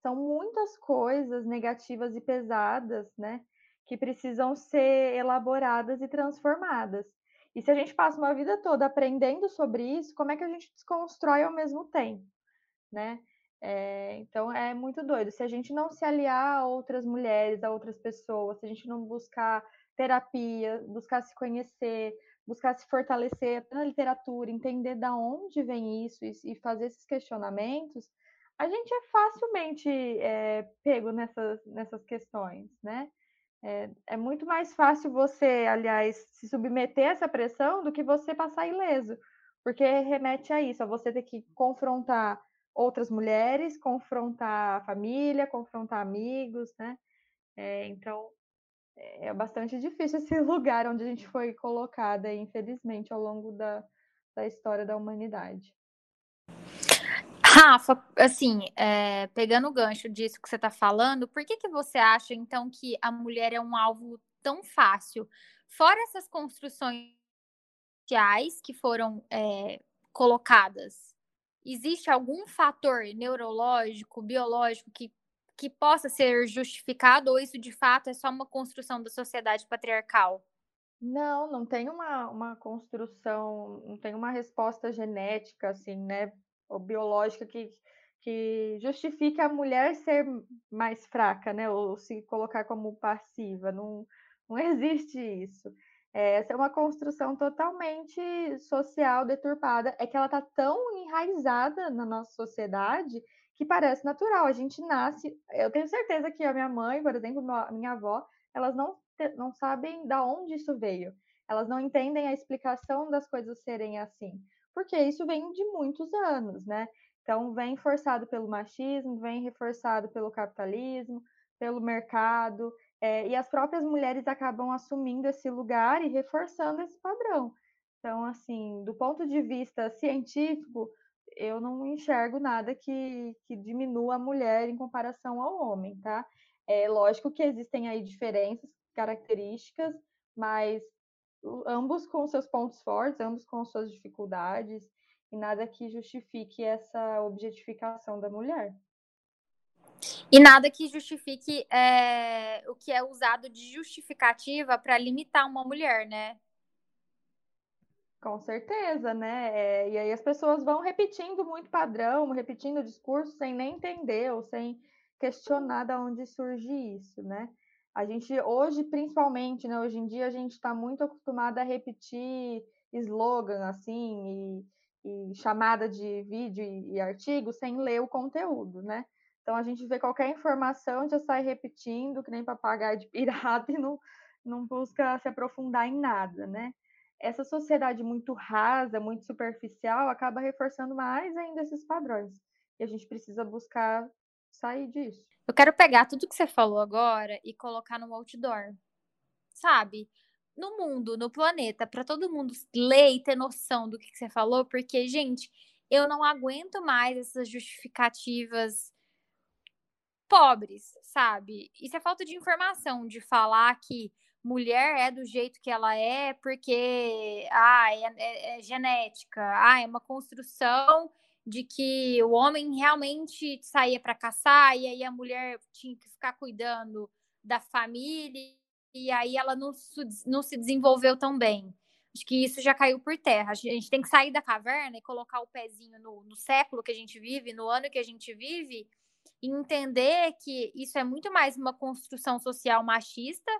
são muitas coisas negativas e pesadas, né, que precisam ser elaboradas e transformadas. E se a gente passa uma vida toda aprendendo sobre isso, como é que a gente desconstrói ao mesmo tempo, né? É, então é muito doido. Se a gente não se aliar a outras mulheres, a outras pessoas, se a gente não buscar terapia, buscar se conhecer, buscar se fortalecer na literatura, entender da onde vem isso e fazer esses questionamentos, a gente é facilmente é, pego nessas, nessas questões, né? É, é, muito mais fácil você, aliás, se submeter a essa pressão do que você passar ileso, porque remete a isso, a você ter que confrontar outras mulheres, confrontar a família, confrontar amigos, né? É, então, é bastante difícil esse lugar onde a gente foi colocada, infelizmente, ao longo da, da história da humanidade. Rafa, assim, é, pegando o gancho disso que você está falando, por que, que você acha, então, que a mulher é um alvo tão fácil? Fora essas construções sociais que foram é, colocadas, existe algum fator neurológico, biológico que, que possa ser justificado ou isso de fato é só uma construção da sociedade patriarcal? Não, não tem uma, uma construção, não tem uma resposta genética, assim, né? Ou biológica que, que justifique a mulher ser mais fraca, né? Ou se colocar como passiva. Não, não existe isso. É, essa é uma construção totalmente social deturpada. É que ela está tão enraizada na nossa sociedade que parece natural. A gente nasce. Eu tenho certeza que a minha mãe, por exemplo, minha avó, elas não, não sabem da onde isso veio. Elas não entendem a explicação das coisas serem assim porque isso vem de muitos anos, né? Então, vem forçado pelo machismo, vem reforçado pelo capitalismo, pelo mercado, é, e as próprias mulheres acabam assumindo esse lugar e reforçando esse padrão. Então, assim, do ponto de vista científico, eu não enxergo nada que, que diminua a mulher em comparação ao homem, tá? É lógico que existem aí diferenças, características, mas ambos com seus pontos fortes, ambos com suas dificuldades, e nada que justifique essa objetificação da mulher. E nada que justifique é, o que é usado de justificativa para limitar uma mulher, né? Com certeza, né? É, e aí as pessoas vão repetindo muito padrão, repetindo o discurso sem nem entender ou sem questionar de onde surge isso, né? A gente hoje, principalmente, né, hoje em dia, a gente está muito acostumada a repetir slogan assim e, e, chamada de vídeo e, e artigo sem ler o conteúdo, né? Então a gente vê qualquer informação já sai repetindo, que nem papagaio de pirata e não, não busca se aprofundar em nada, né? Essa sociedade muito rasa, muito superficial, acaba reforçando mais ainda esses padrões. E a gente precisa buscar sair disso. Eu quero pegar tudo que você falou agora e colocar no outdoor. Sabe? No mundo, no planeta, para todo mundo ler e ter noção do que, que você falou, porque, gente, eu não aguento mais essas justificativas pobres, sabe? Isso é falta de informação, de falar que mulher é do jeito que ela é porque ah, é, é, é genética, ah, é uma construção de que o homem realmente saía para caçar e aí a mulher tinha que ficar cuidando da família e aí ela não, não se desenvolveu tão bem. Acho que isso já caiu por terra. A gente tem que sair da caverna e colocar o pezinho no, no século que a gente vive, no ano que a gente vive, e entender que isso é muito mais uma construção social machista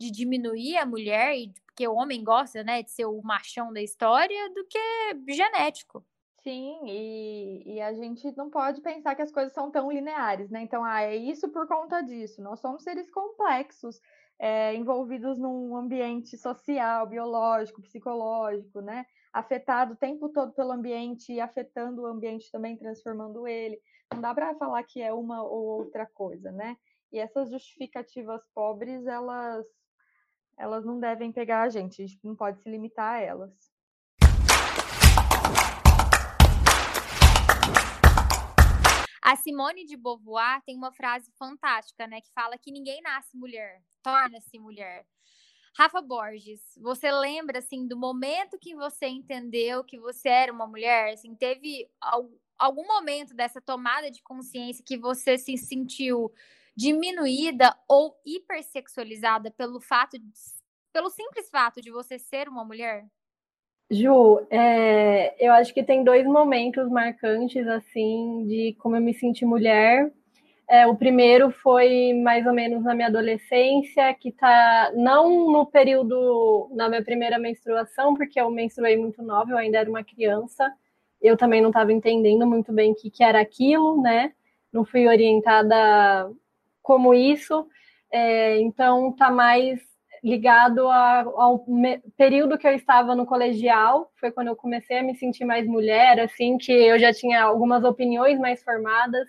de diminuir a mulher, e porque o homem gosta né, de ser o machão da história, do que genético. Sim, e, e a gente não pode pensar que as coisas são tão lineares, né? Então, ah, é isso por conta disso. Nós somos seres complexos, é, envolvidos num ambiente social, biológico, psicológico, né? Afetado o tempo todo pelo ambiente e afetando o ambiente também, transformando ele. Não dá para falar que é uma ou outra coisa, né? E essas justificativas pobres, elas, elas não devem pegar a gente, a gente não pode se limitar a elas. A Simone de Beauvoir tem uma frase fantástica, né, que fala que ninguém nasce mulher, torna-se mulher. Rafa Borges, você lembra assim do momento que você entendeu que você era uma mulher? Assim, teve algum momento dessa tomada de consciência que você se sentiu diminuída ou hipersexualizada pelo fato de, pelo simples fato de você ser uma mulher? Ju, é, eu acho que tem dois momentos marcantes assim de como eu me senti mulher é, o primeiro foi mais ou menos na minha adolescência, que tá não no período na minha primeira menstruação, porque eu menstruei muito nova, eu ainda era uma criança. Eu também não estava entendendo muito bem o que, que era aquilo, né? Não fui orientada como isso. É, então tá mais ligado a, ao período que eu estava no colegial, foi quando eu comecei a me sentir mais mulher, assim, que eu já tinha algumas opiniões mais formadas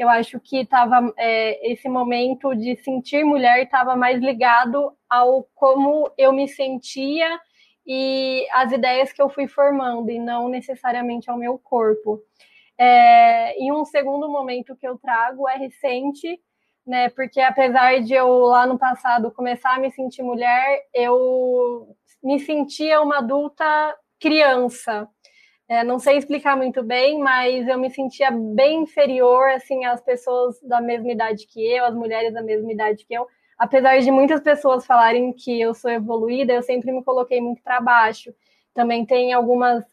eu acho que tava, é, esse momento de sentir mulher estava mais ligado ao como eu me sentia e as ideias que eu fui formando, e não necessariamente ao meu corpo. É, e um segundo momento que eu trago é recente, né? Porque apesar de eu lá no passado começar a me sentir mulher, eu me sentia uma adulta criança. É, não sei explicar muito bem, mas eu me sentia bem inferior assim às pessoas da mesma idade que eu, às mulheres da mesma idade que eu. Apesar de muitas pessoas falarem que eu sou evoluída, eu sempre me coloquei muito para baixo. Também tem algumas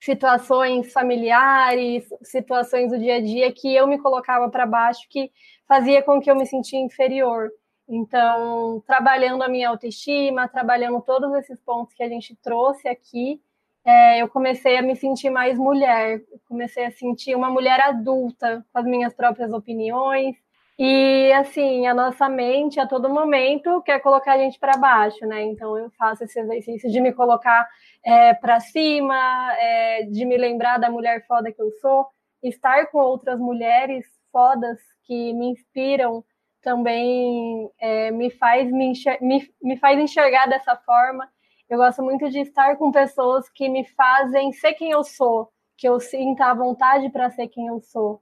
situações familiares, situações do dia a dia que eu me colocava para baixo, que fazia com que eu me sentia inferior. Então, trabalhando a minha autoestima, trabalhando todos esses pontos que a gente trouxe aqui, é, eu comecei a me sentir mais mulher, comecei a sentir uma mulher adulta, com as minhas próprias opiniões. E assim, a nossa mente a todo momento quer colocar a gente para baixo, né? Então eu faço esse exercício de me colocar é, para cima, é, de me lembrar da mulher foda que eu sou, estar com outras mulheres fodas que me inspiram também é, me faz me, me, me faz enxergar dessa forma eu gosto muito de estar com pessoas que me fazem ser quem eu sou, que eu sinta a vontade para ser quem eu sou.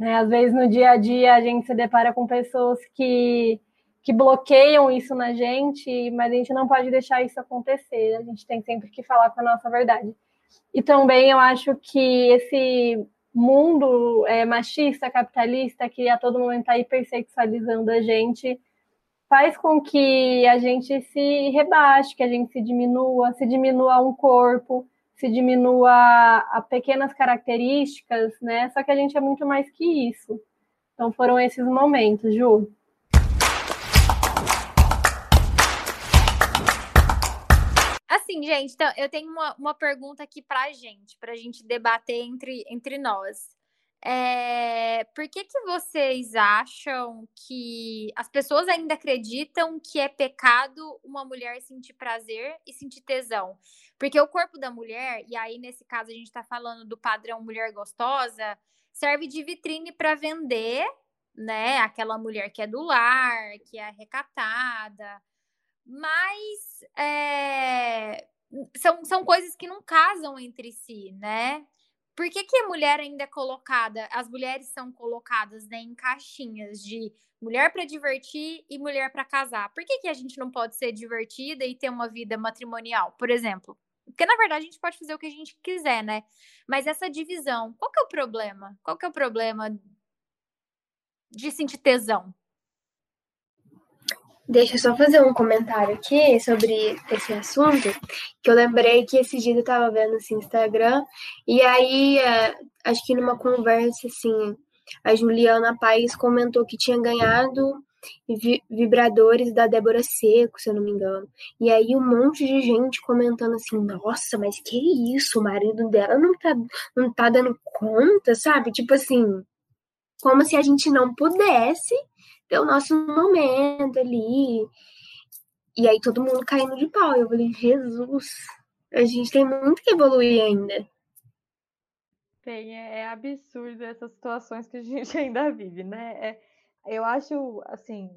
Né? Às vezes no dia a dia a gente se depara com pessoas que, que bloqueiam isso na gente, mas a gente não pode deixar isso acontecer. A gente tem sempre que falar com a nossa verdade. E também eu acho que esse mundo é, machista, capitalista, que a todo momento está hipersexualizando a gente, faz com que a gente se rebaixe, que a gente se diminua, se diminua um corpo, se diminua a pequenas características, né? Só que a gente é muito mais que isso. Então foram esses momentos, Ju. Assim, gente, então, eu tenho uma, uma pergunta aqui pra gente, pra gente debater entre, entre nós. É, por que, que vocês acham que as pessoas ainda acreditam que é pecado uma mulher sentir prazer e sentir tesão? Porque o corpo da mulher, e aí nesse caso a gente está falando do padrão mulher gostosa, serve de vitrine para vender, né? Aquela mulher que é do lar, que é recatada, mas é, são, são coisas que não casam entre si, né? Por que, que a mulher ainda é colocada, as mulheres são colocadas né, em caixinhas de mulher para divertir e mulher para casar? Por que, que a gente não pode ser divertida e ter uma vida matrimonial, por exemplo? Porque, na verdade, a gente pode fazer o que a gente quiser, né? Mas essa divisão, qual que é o problema? Qual que é o problema de sentir tesão? Deixa eu só fazer um comentário aqui sobre esse assunto, que eu lembrei que esse dia eu tava vendo esse Instagram, e aí, é, acho que numa conversa, assim, a Juliana Paes comentou que tinha ganhado vibradores da Débora Seco, se eu não me engano. E aí um monte de gente comentando assim, nossa, mas que isso, o marido dela não tá, não tá dando conta, sabe? Tipo assim, como se a gente não pudesse ter o nosso momento ali. E aí todo mundo caindo de pau. Eu falei, Jesus, a gente tem muito que evoluir ainda. Tem, é, é absurdo essas situações que a gente ainda vive, né? É, eu acho, assim,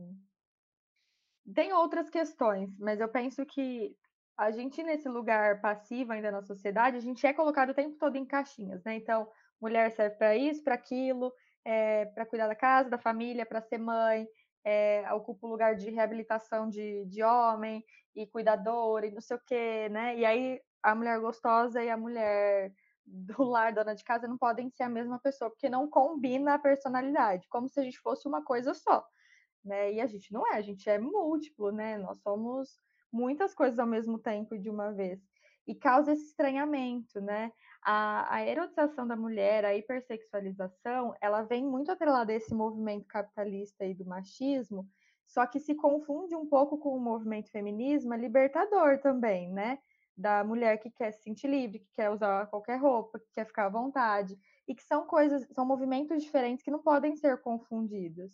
tem outras questões, mas eu penso que a gente nesse lugar passivo ainda na sociedade, a gente é colocado o tempo todo em caixinhas, né? Então, mulher serve para isso, para aquilo, é, para cuidar da casa, da família, para ser mãe, é, ocupa o lugar de reabilitação de, de homem. e cuidadora e não sei o quê, né? E aí a mulher gostosa e a mulher do lar, dona de casa, não podem ser a mesma pessoa, porque não combina a personalidade, como se a gente fosse uma coisa só, né? E a gente não é, a gente é múltiplo, né? Nós somos muitas coisas ao mesmo tempo e de uma vez. E causa esse estranhamento, né? A, a erotização da mulher, a hipersexualização, ela vem muito atrelada a esse movimento capitalista e do machismo, só que se confunde um pouco com o movimento feminismo libertador também, né? Da mulher que quer se sentir livre, que quer usar qualquer roupa, que quer ficar à vontade, e que são coisas, são movimentos diferentes que não podem ser confundidos,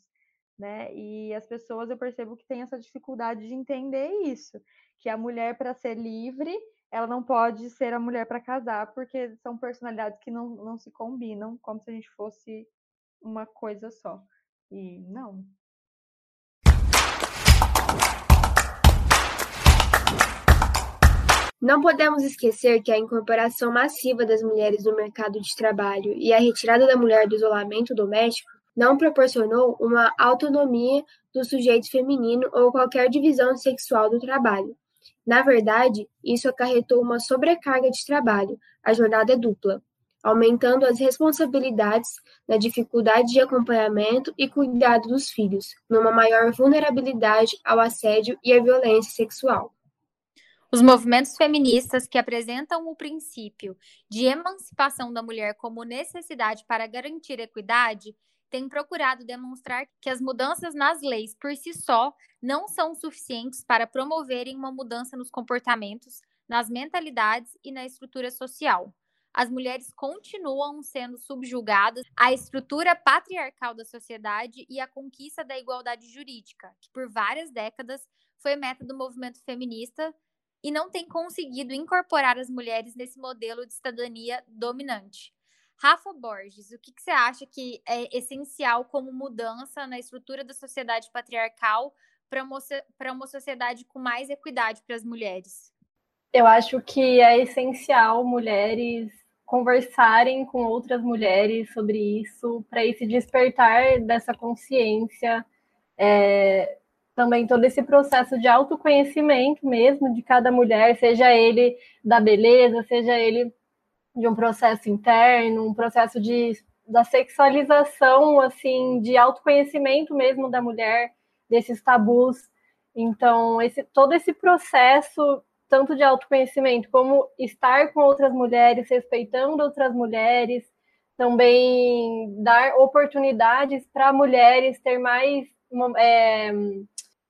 né? E as pessoas eu percebo que têm essa dificuldade de entender isso, que a mulher para ser livre, ela não pode ser a mulher para casar, porque são personalidades que não, não se combinam, como se a gente fosse uma coisa só. E não, Não podemos esquecer que a incorporação massiva das mulheres no mercado de trabalho e a retirada da mulher do isolamento doméstico não proporcionou uma autonomia do sujeito feminino ou qualquer divisão sexual do trabalho. Na verdade, isso acarretou uma sobrecarga de trabalho, a jornada é dupla, aumentando as responsabilidades na dificuldade de acompanhamento e cuidado dos filhos, numa maior vulnerabilidade ao assédio e à violência sexual. Os movimentos feministas que apresentam o princípio de emancipação da mulher como necessidade para garantir equidade têm procurado demonstrar que as mudanças nas leis por si só não são suficientes para promoverem uma mudança nos comportamentos, nas mentalidades e na estrutura social. As mulheres continuam sendo subjugadas à estrutura patriarcal da sociedade e à conquista da igualdade jurídica, que por várias décadas foi meta do movimento feminista e não tem conseguido incorporar as mulheres nesse modelo de cidadania dominante. Rafa Borges, o que, que, você acha que é essencial como mudança na estrutura da sociedade patriarcal para uma, uma sociedade com mais equidade para as mulheres? Eu acho que é essencial mulheres conversarem com outras mulheres sobre isso, para esse despertar dessa consciência, é, também todo esse processo de autoconhecimento mesmo de cada mulher, seja ele da beleza, seja ele de um processo interno, um processo de da sexualização, assim, de autoconhecimento mesmo da mulher, desses tabus. Então, esse, todo esse processo, tanto de autoconhecimento como estar com outras mulheres, respeitando outras mulheres, também dar oportunidades para mulheres ter mais é,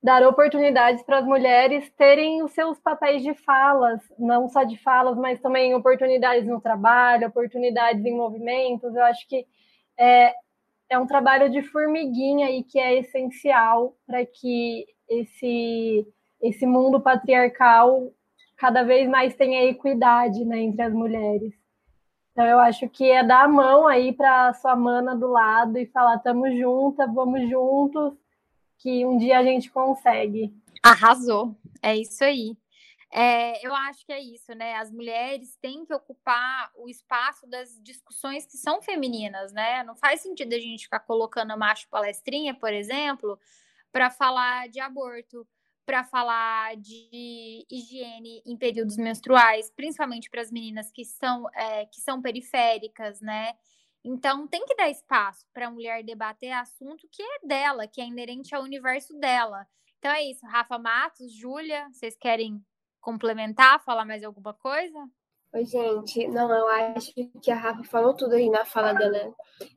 dar oportunidades para as mulheres terem os seus papéis de falas, não só de falas, mas também oportunidades no trabalho, oportunidades em movimentos. Eu acho que é, é um trabalho de formiguinha e que é essencial para que esse, esse mundo patriarcal cada vez mais tenha equidade né, entre as mulheres. Então eu acho que é dar a mão aí para sua mana do lado e falar, estamos juntas, vamos juntos que um dia a gente consegue. Arrasou, é isso aí. É, eu acho que é isso, né? As mulheres têm que ocupar o espaço das discussões que são femininas, né? Não faz sentido a gente ficar colocando macho palestrinha, por exemplo, para falar de aborto, para falar de higiene em períodos menstruais, principalmente para as meninas que são, é, que são periféricas, né? Então, tem que dar espaço para a mulher debater assunto que é dela, que é inerente ao universo dela. Então é isso, Rafa Matos, Júlia, vocês querem complementar, falar mais alguma coisa? Oi, gente. Não, eu acho que a Rafa falou tudo aí na fala dela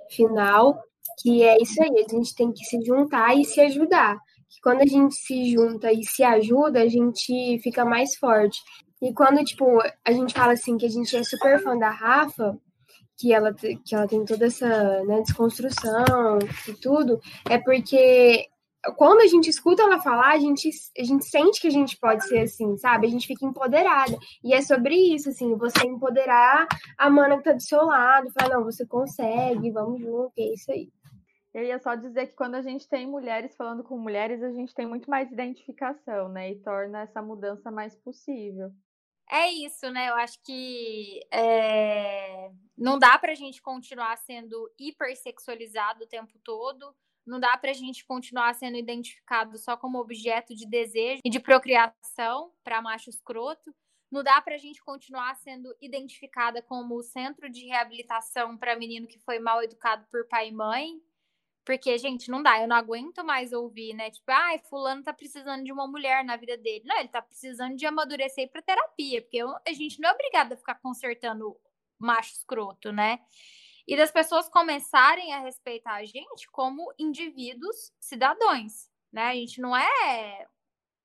final, que é isso aí, a gente tem que se juntar e se ajudar. Que quando a gente se junta e se ajuda, a gente fica mais forte. E quando, tipo, a gente fala assim que a gente é super fã da Rafa, que ela, que ela tem toda essa né, desconstrução e tudo, é porque quando a gente escuta ela falar, a gente, a gente sente que a gente pode ser assim, sabe? A gente fica empoderada. E é sobre isso, assim, você empoderar a mana que tá do seu lado, falar, não, você consegue, vamos junto, é isso aí. Eu ia só dizer que quando a gente tem mulheres falando com mulheres, a gente tem muito mais identificação, né? E torna essa mudança mais possível. É isso, né? Eu acho que é... não dá pra gente continuar sendo hipersexualizado o tempo todo, Não dá para a gente continuar sendo identificado só como objeto de desejo e de procriação para macho escroto. Não dá para a gente continuar sendo identificada como centro de reabilitação para menino que foi mal educado por pai e mãe. Porque, gente, não dá, eu não aguento mais ouvir, né? Tipo, ai, ah, fulano tá precisando de uma mulher na vida dele. Não, ele tá precisando de amadurecer para terapia, porque eu, a gente não é obrigada a ficar consertando macho escroto, né? E das pessoas começarem a respeitar a gente como indivíduos cidadãos, né? A gente não é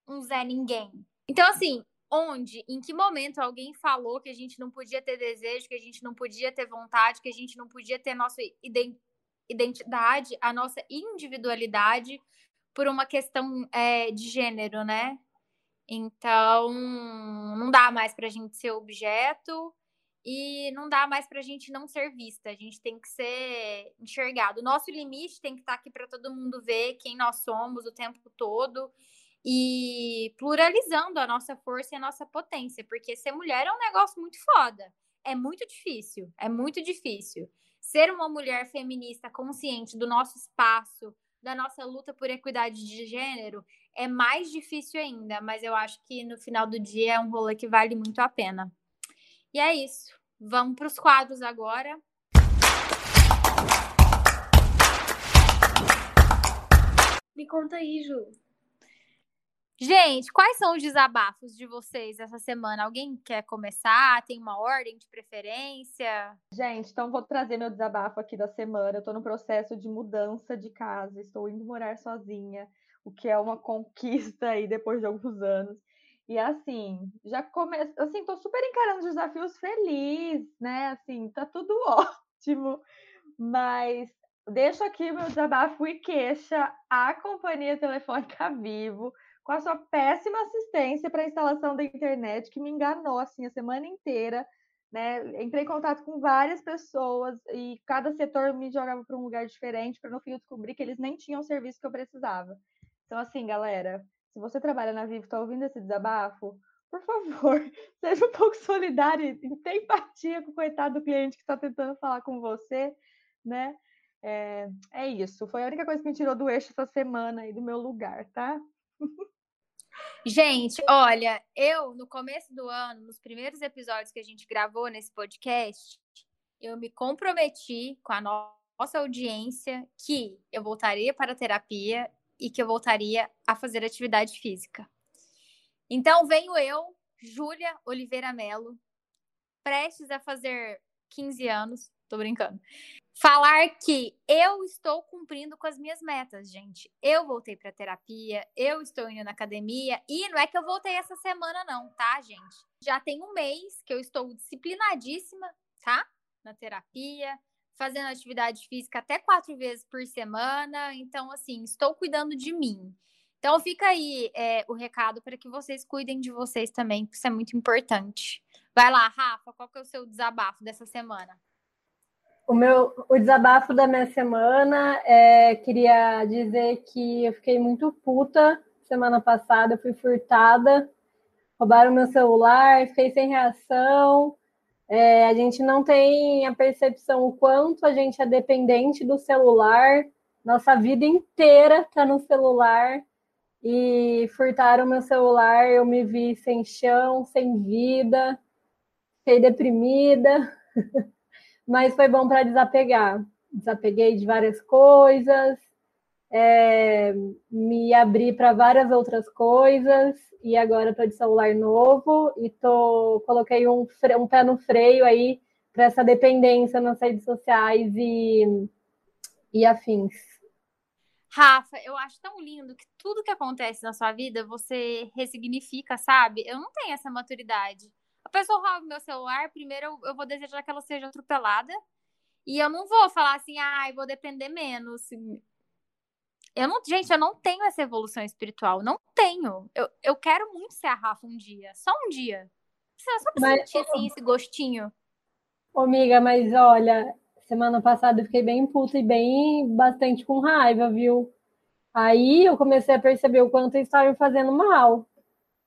um Zé Ninguém. Então, assim, onde, em que momento alguém falou que a gente não podia ter desejo, que a gente não podia ter vontade, que a gente não podia ter nossa identidade, a nossa individualidade por uma questão é, de gênero, né? Então, não dá mais para a gente ser objeto e não dá mais para a gente não ser vista. A gente tem que ser enxergado. O nosso limite tem que estar tá aqui para todo mundo ver quem nós somos o tempo todo e pluralizando a nossa força e a nossa potência, porque ser mulher é um negócio muito foda. É muito difícil, é muito difícil. Ser uma mulher feminista consciente do nosso espaço, da nossa luta por equidade de gênero, é mais difícil ainda, mas eu acho que no final do dia é um rolê que vale muito a pena. E é isso. Vamos para os quadros agora. Me conta aí, Ju. Gente, quais são os desabafos de vocês essa semana? Alguém quer começar? Tem uma ordem de preferência? Gente, então vou trazer meu desabafo aqui da semana. Eu tô no processo de mudança de casa, estou indo morar sozinha, o que é uma conquista aí depois de alguns anos. E assim, já começa, assim, tô super encarando os desafios feliz, né? Assim, tá tudo ótimo. Mas deixo aqui meu desabafo e queixa à companhia telefônica Vivo com a sua péssima assistência para a instalação da internet, que me enganou assim a semana inteira. Né? Entrei em contato com várias pessoas e cada setor me jogava para um lugar diferente, para no fim eu descobrir que eles nem tinham o serviço que eu precisava. Então, assim, galera, se você trabalha na Vivo e está ouvindo esse desabafo, por favor, seja um pouco solidário e tenha empatia com o coitado do cliente que está tentando falar com você, né? É, é, isso. Foi a única coisa que me tirou do eixo essa semana e do meu lugar, tá? Gente, olha, eu no começo do ano, nos primeiros episódios que a gente gravou nesse podcast, eu me comprometi com a nossa audiência que eu voltaria para a terapia e que eu voltaria a fazer atividade física. Então venho eu, Júlia Oliveira Melo, prestes a fazer 15 anos, tô brincando, falar que eu estou cumprindo com as minhas metas, gente. Eu voltei para terapia, eu estou indo na academia e não é que eu voltei essa semana não, tá, gente? Já tem um mês que eu estou disciplinadíssima, tá? Na terapia, fazendo atividade física até quatro vezes por semana. Então, assim, estou cuidando de mim. Então, fica aí é, o recado para que vocês cuidem de vocês também, isso é muito importante. Vai lá, Rafa, qual que é o seu desabafo dessa semana? O meu o desabafo da minha semana é queria dizer que eu fiquei muito puta semana passada, eu fui furtada, roubaram meu celular, fez sem reação. É, a gente não tem a percepção o quanto a gente é dependente do celular. Nossa vida inteira está no celular e furtaram meu celular. Eu me vi sem chão, sem vida, fiquei deprimida. mas foi bom para desapegar. Desapeguei de várias coisas, é, me abri para várias outras coisas e agora estou de celular novo e tô, coloquei um, um pé no freio aí para essa dependência nas redes sociais e, e afins. Rafa, eu acho tão lindo que tudo que acontece na sua vida você ressignifica, sabe? Eu não tenho essa maturidade a pessoa rouba meu celular, primeiro eu, eu vou desejar que ela seja atropelada. E eu não vou falar assim, ai, ah, vou depender menos. Eu não, gente, eu não tenho essa evolução espiritual. Não tenho. Eu, eu quero muito ser a Rafa um dia. Só um dia. Só pra mas, sentir assim, esse gostinho. Ô, amiga, mas olha, semana passada eu fiquei bem puta e bem bastante com raiva, viu? Aí eu comecei a perceber o quanto estava me fazendo mal.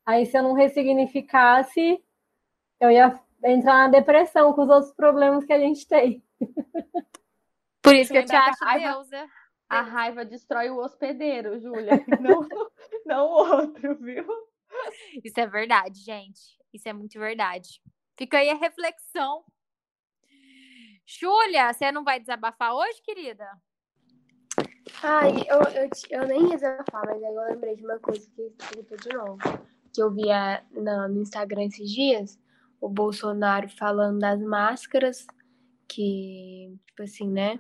Aí se eu não ressignificasse, eu ia entrar na depressão com os outros problemas que a gente tem. Por isso que eu te acho raiva, deusa. A raiva destrói o hospedeiro, Júlia, não, não o outro, viu? Isso é verdade, gente. Isso é muito verdade. Fica aí a reflexão. Júlia, você não vai desabafar hoje, querida? Ai, eu, eu, eu nem ia desabafar, mas aí eu lembrei de uma coisa que gritou de novo. Que eu via no, no Instagram esses dias, o Bolsonaro falando das máscaras, que, tipo assim, né?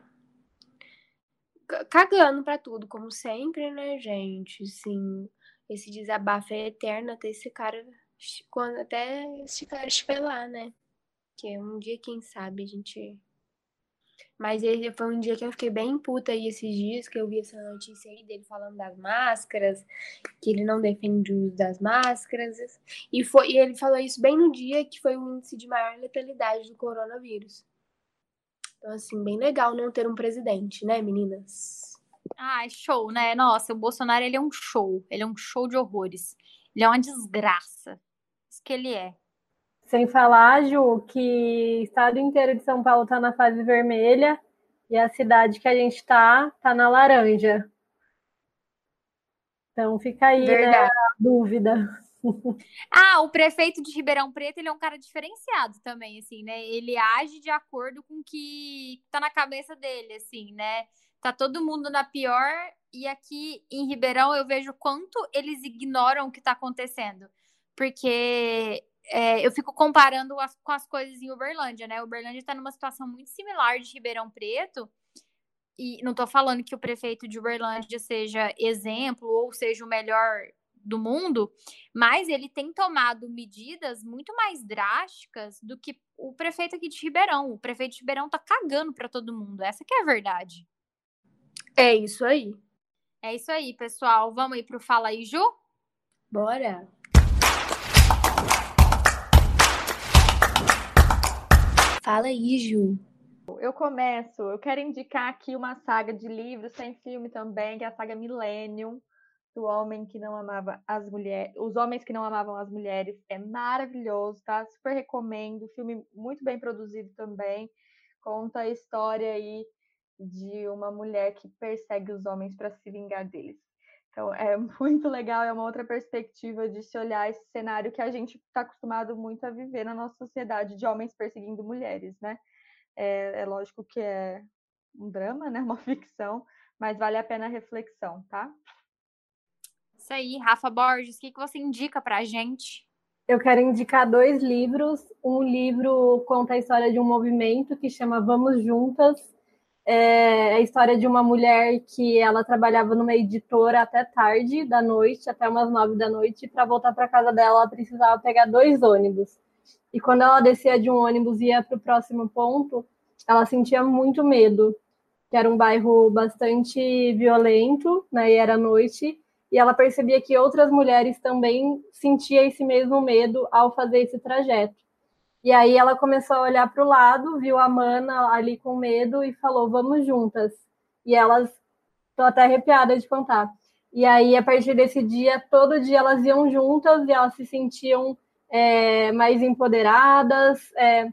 Cagando pra tudo, como sempre, né, gente? Sim, esse desabafo é eterno até esse cara, quando até esse cara estiver lá, né? Que um dia, quem sabe, a gente mas ele foi um dia que eu fiquei bem puta aí esses dias, que eu vi essa notícia aí dele falando das máscaras, que ele não defende o uso das máscaras. E, foi, e ele falou isso bem no dia que foi o índice de maior letalidade do coronavírus. Então, assim, bem legal não ter um presidente, né, meninas? Ah, show, né? Nossa, o Bolsonaro, ele é um show. Ele é um show de horrores. Ele é uma desgraça. Isso que ele é. Sem falar, Ju, que o estado inteiro de São Paulo está na fase vermelha e a cidade que a gente está está na laranja. Então fica aí né, a dúvida. Ah, o prefeito de Ribeirão Preto, ele é um cara diferenciado também, assim, né? Ele age de acordo com o que tá na cabeça dele, assim, né? Tá todo mundo na pior e aqui em Ribeirão eu vejo quanto eles ignoram o que tá acontecendo. Porque é, eu fico comparando as, com as coisas em Uberlândia, né? Uberlândia está numa situação muito similar de Ribeirão Preto. E não estou falando que o prefeito de Uberlândia seja exemplo ou seja o melhor do mundo, mas ele tem tomado medidas muito mais drásticas do que o prefeito aqui de Ribeirão. O prefeito de Ribeirão tá cagando para todo mundo. Essa que é a verdade. É isso aí. É isso aí, pessoal. Vamos aí pro Fala aí, Ju? Bora. Fala aí, Ju. Eu começo, eu quero indicar aqui uma saga de livros, tem filme também, que é a saga Millennium, do homem que não amava as mulheres, os homens que não amavam as mulheres, é maravilhoso, tá? Super recomendo, filme muito bem produzido também, conta a história aí de uma mulher que persegue os homens para se vingar deles. Então, é muito legal, é uma outra perspectiva de se olhar esse cenário que a gente está acostumado muito a viver na nossa sociedade, de homens perseguindo mulheres, né? É, é, lógico que é um drama, né? Uma ficção, mas vale a pena a reflexão, tá? Isso aí, Rafa Borges, o que, que você indica para a gente? Eu quero indicar dois livros. Um livro conta a história de um movimento que chama Vamos Juntas, é a história de uma mulher que ela trabalhava numa editora até tarde da noite, até umas nove da noite, para voltar para casa dela ela precisava pegar dois ônibus. E quando ela descia de um ônibus e ia para o próximo ponto, ela sentia muito medo, que era um bairro bastante violento, né, e era noite, e ela percebia que outras mulheres também sentiam esse mesmo medo ao fazer esse trajeto. E aí ela começou a olhar para o lado, viu a Mana ali com medo e falou: "Vamos juntas". E elas tô até arrepiada de contar. E aí a partir desse dia, todo dia elas iam juntas e elas se sentiam é, mais empoderadas é,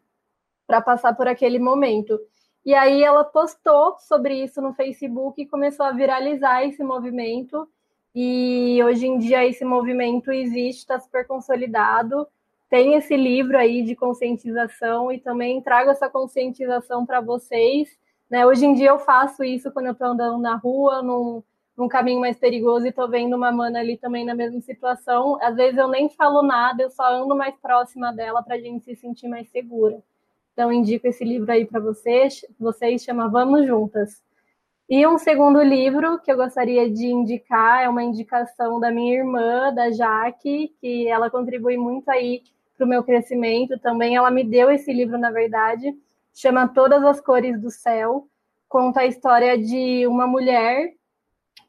para passar por aquele momento. E aí ela postou sobre isso no Facebook e começou a viralizar esse movimento. E hoje em dia esse movimento existe, está super consolidado tem esse livro aí de conscientização e também trago essa conscientização para vocês. Né? Hoje em dia eu faço isso quando eu estou andando na rua, num, num caminho mais perigoso e estou vendo uma mana ali também na mesma situação. Às vezes eu nem falo nada, eu só ando mais próxima dela para a gente se sentir mais segura. Então indico esse livro aí para vocês, vocês chama Vamos Juntas. E um segundo livro que eu gostaria de indicar é uma indicação da minha irmã, da Jaque, que ela contribui muito aí para o meu crescimento também. Ela me deu esse livro, na verdade, chama Todas as Cores do Céu. Conta a história de uma mulher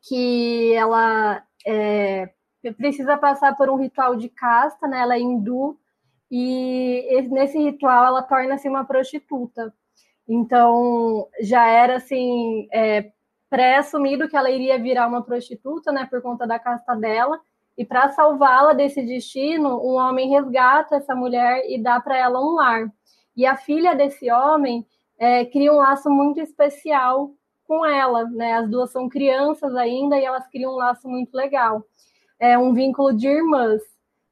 que ela é, precisa passar por um ritual de casta, né? Ela é hindu e nesse ritual ela torna-se uma prostituta. Então já era assim é, pré-assumido que ela iria virar uma prostituta, né? Por conta da casta dela. E para salvá-la desse destino, um homem resgata essa mulher e dá para ela um lar. E a filha desse homem é, cria um laço muito especial com ela, né? As duas são crianças ainda e elas criam um laço muito legal. É um vínculo de irmãs.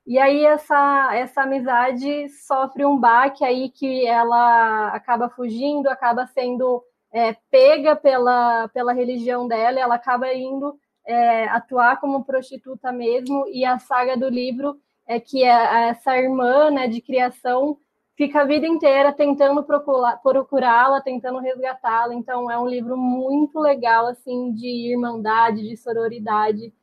E aí essa, essa amizade sofre um baque aí que ela acaba fugindo, acaba sendo é, pega pela, pela religião dela, ela acaba indo é, atuar como prostituta mesmo, e a saga do livro é que é, essa irmã né, de criação fica a vida inteira tentando procurá-la, tentando resgatá-la. Então é um livro muito legal assim de irmandade, de sororidade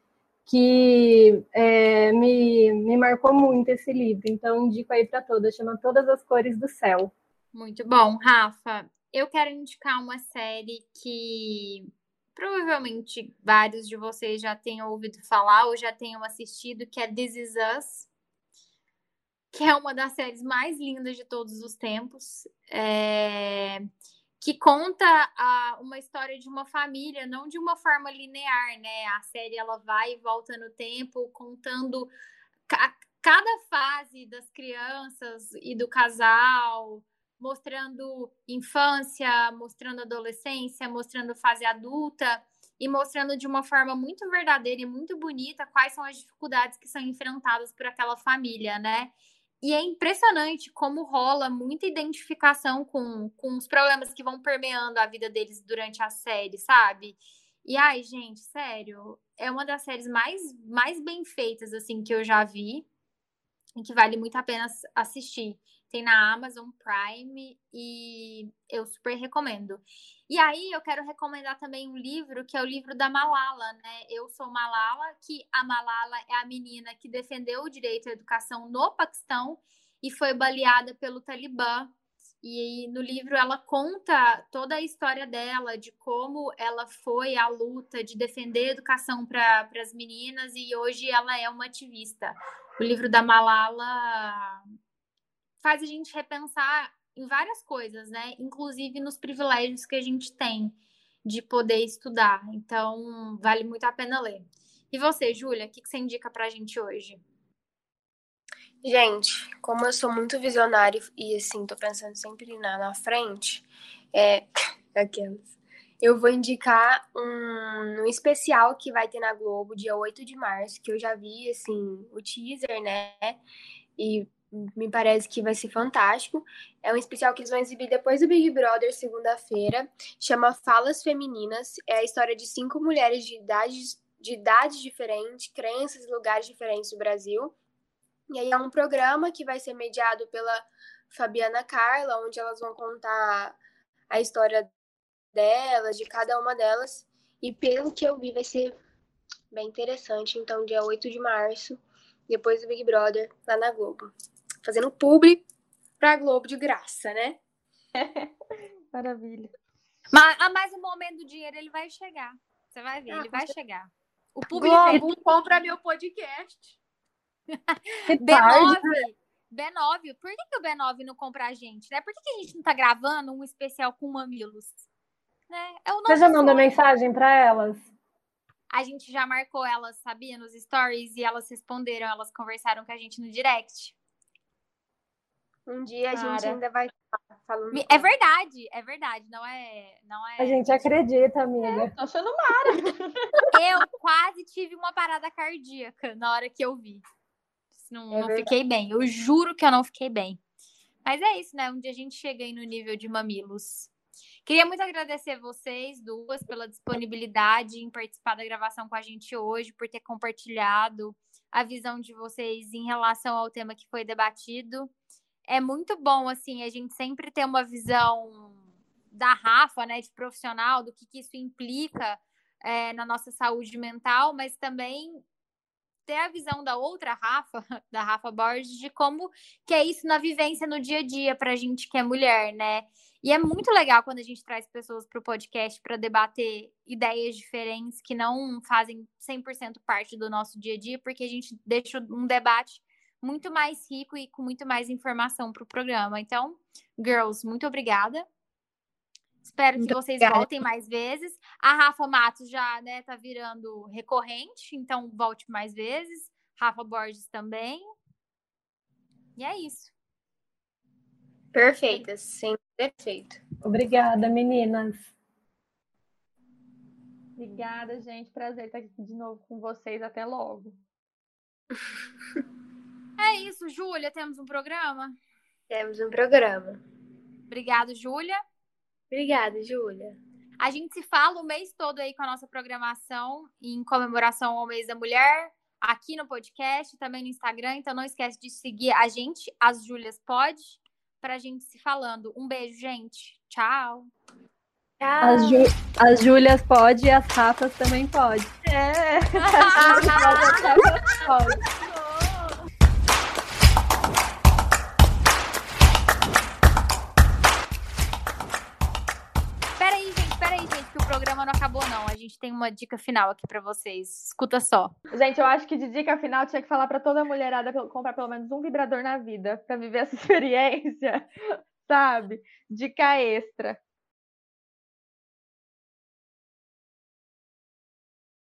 que é, me, me marcou muito esse livro. Então, indico aí para todas, chama Todas as Cores do Céu. Muito bom, Rafa. Eu quero indicar uma série que provavelmente vários de vocês já tenham ouvido falar ou já tenham assistido, que é This Is Us, que é uma das séries mais lindas de todos os tempos. É que conta a, uma história de uma família, não de uma forma linear, né? A série ela vai e volta no tempo, contando ca cada fase das crianças e do casal, mostrando infância, mostrando adolescência, mostrando fase adulta e mostrando de uma forma muito verdadeira e muito bonita quais são as dificuldades que são enfrentadas por aquela família, né? E é impressionante como rola muita identificação com, com os problemas que vão permeando a vida deles durante a série, sabe? E ai, gente, sério, é uma das séries mais, mais bem feitas assim que eu já vi e que vale muito a pena assistir. Tem na Amazon Prime e eu super recomendo. E aí eu quero recomendar também um livro que é o livro da Malala, né? Eu sou Malala, que a Malala é a menina que defendeu o direito à educação no Paquistão e foi baleada pelo Talibã. E no livro ela conta toda a história dela, de como ela foi à luta de defender a educação para as meninas e hoje ela é uma ativista. O livro da Malala faz a gente repensar em várias coisas, né? Inclusive nos privilégios que a gente tem de poder estudar. Então, vale muito a pena ler. E você, Júlia, o que, que você indica pra gente hoje? Gente, como eu sou muito visionário e assim, tô pensando sempre na, na frente, é. Aquelas. Eu vou indicar um, um especial que vai ter na Globo, dia 8 de março, que eu já vi, assim, o teaser, né? E me parece que vai ser fantástico. É um especial que eles vão exibir depois do Big Brother, segunda-feira. Chama Falas Femininas. É a história de cinco mulheres de idades, de idades diferentes, crenças e lugares diferentes do Brasil. E aí é um programa que vai ser mediado pela Fabiana Carla, onde elas vão contar a história delas, de cada uma delas. E pelo que eu vi, vai ser bem interessante. Então, dia 8 de março, depois do Big Brother, lá na Globo fazendo publi pra Globo de graça, né? Maravilha. Mas, ah, mas o momento do dinheiro ele vai chegar. Você vai ver, ah, ele vai chegar. O público Globo, compra meu podcast. B9, B9, por que, que o B9 não compra a gente, né? Por que, que a gente não tá gravando um especial com mamilos? Né? É o Você já mandou mensagem para elas? A gente já marcou elas, sabia, nos stories, e elas responderam, elas conversaram com a gente no direct. Um dia a gente ainda vai falando. É verdade, é verdade, não é, não é. A gente acredita, amiga. É, tô achando mara. Eu quase tive uma parada cardíaca na hora que eu vi. Não, é não fiquei bem. Eu juro que eu não fiquei bem. Mas é isso, né? Um dia a gente chega aí no nível de mamilos. Queria muito agradecer vocês duas pela disponibilidade em participar da gravação com a gente hoje, por ter compartilhado a visão de vocês em relação ao tema que foi debatido é muito bom, assim, a gente sempre ter uma visão da Rafa, né, de profissional, do que, que isso implica é, na nossa saúde mental, mas também ter a visão da outra Rafa, da Rafa Borges, de como que é isso na vivência no dia a dia para a gente que é mulher, né? E é muito legal quando a gente traz pessoas para o podcast para debater ideias diferentes que não fazem 100% parte do nosso dia a dia, porque a gente deixa um debate muito mais rico e com muito mais informação para o programa. Então, girls, muito obrigada. Espero muito que vocês obrigada. voltem mais vezes. A Rafa Matos já né, tá virando recorrente, então volte mais vezes. Rafa Borges também. E é isso. Perfeitas, sim, perfeito. Obrigada, meninas. Obrigada, gente. Prazer estar aqui de novo com vocês. Até logo. É isso, Júlia. Temos um programa? Temos um programa. Obrigada, Júlia. Obrigada, Júlia. A gente se fala o mês todo aí com a nossa programação em comemoração ao mês da mulher, aqui no podcast, também no Instagram. Então não esquece de seguir a gente, as Júlias Pode, para a gente se falando. Um beijo, gente. Tchau. Tchau. As, Ju, as Júlias pode e as Rafas também pode. É. pode. programa não acabou, não. A gente tem uma dica final aqui para vocês. Escuta só. Gente, eu acho que de dica final tinha que falar para toda mulherada comprar pelo menos um vibrador na vida para viver essa experiência, sabe? Dica extra.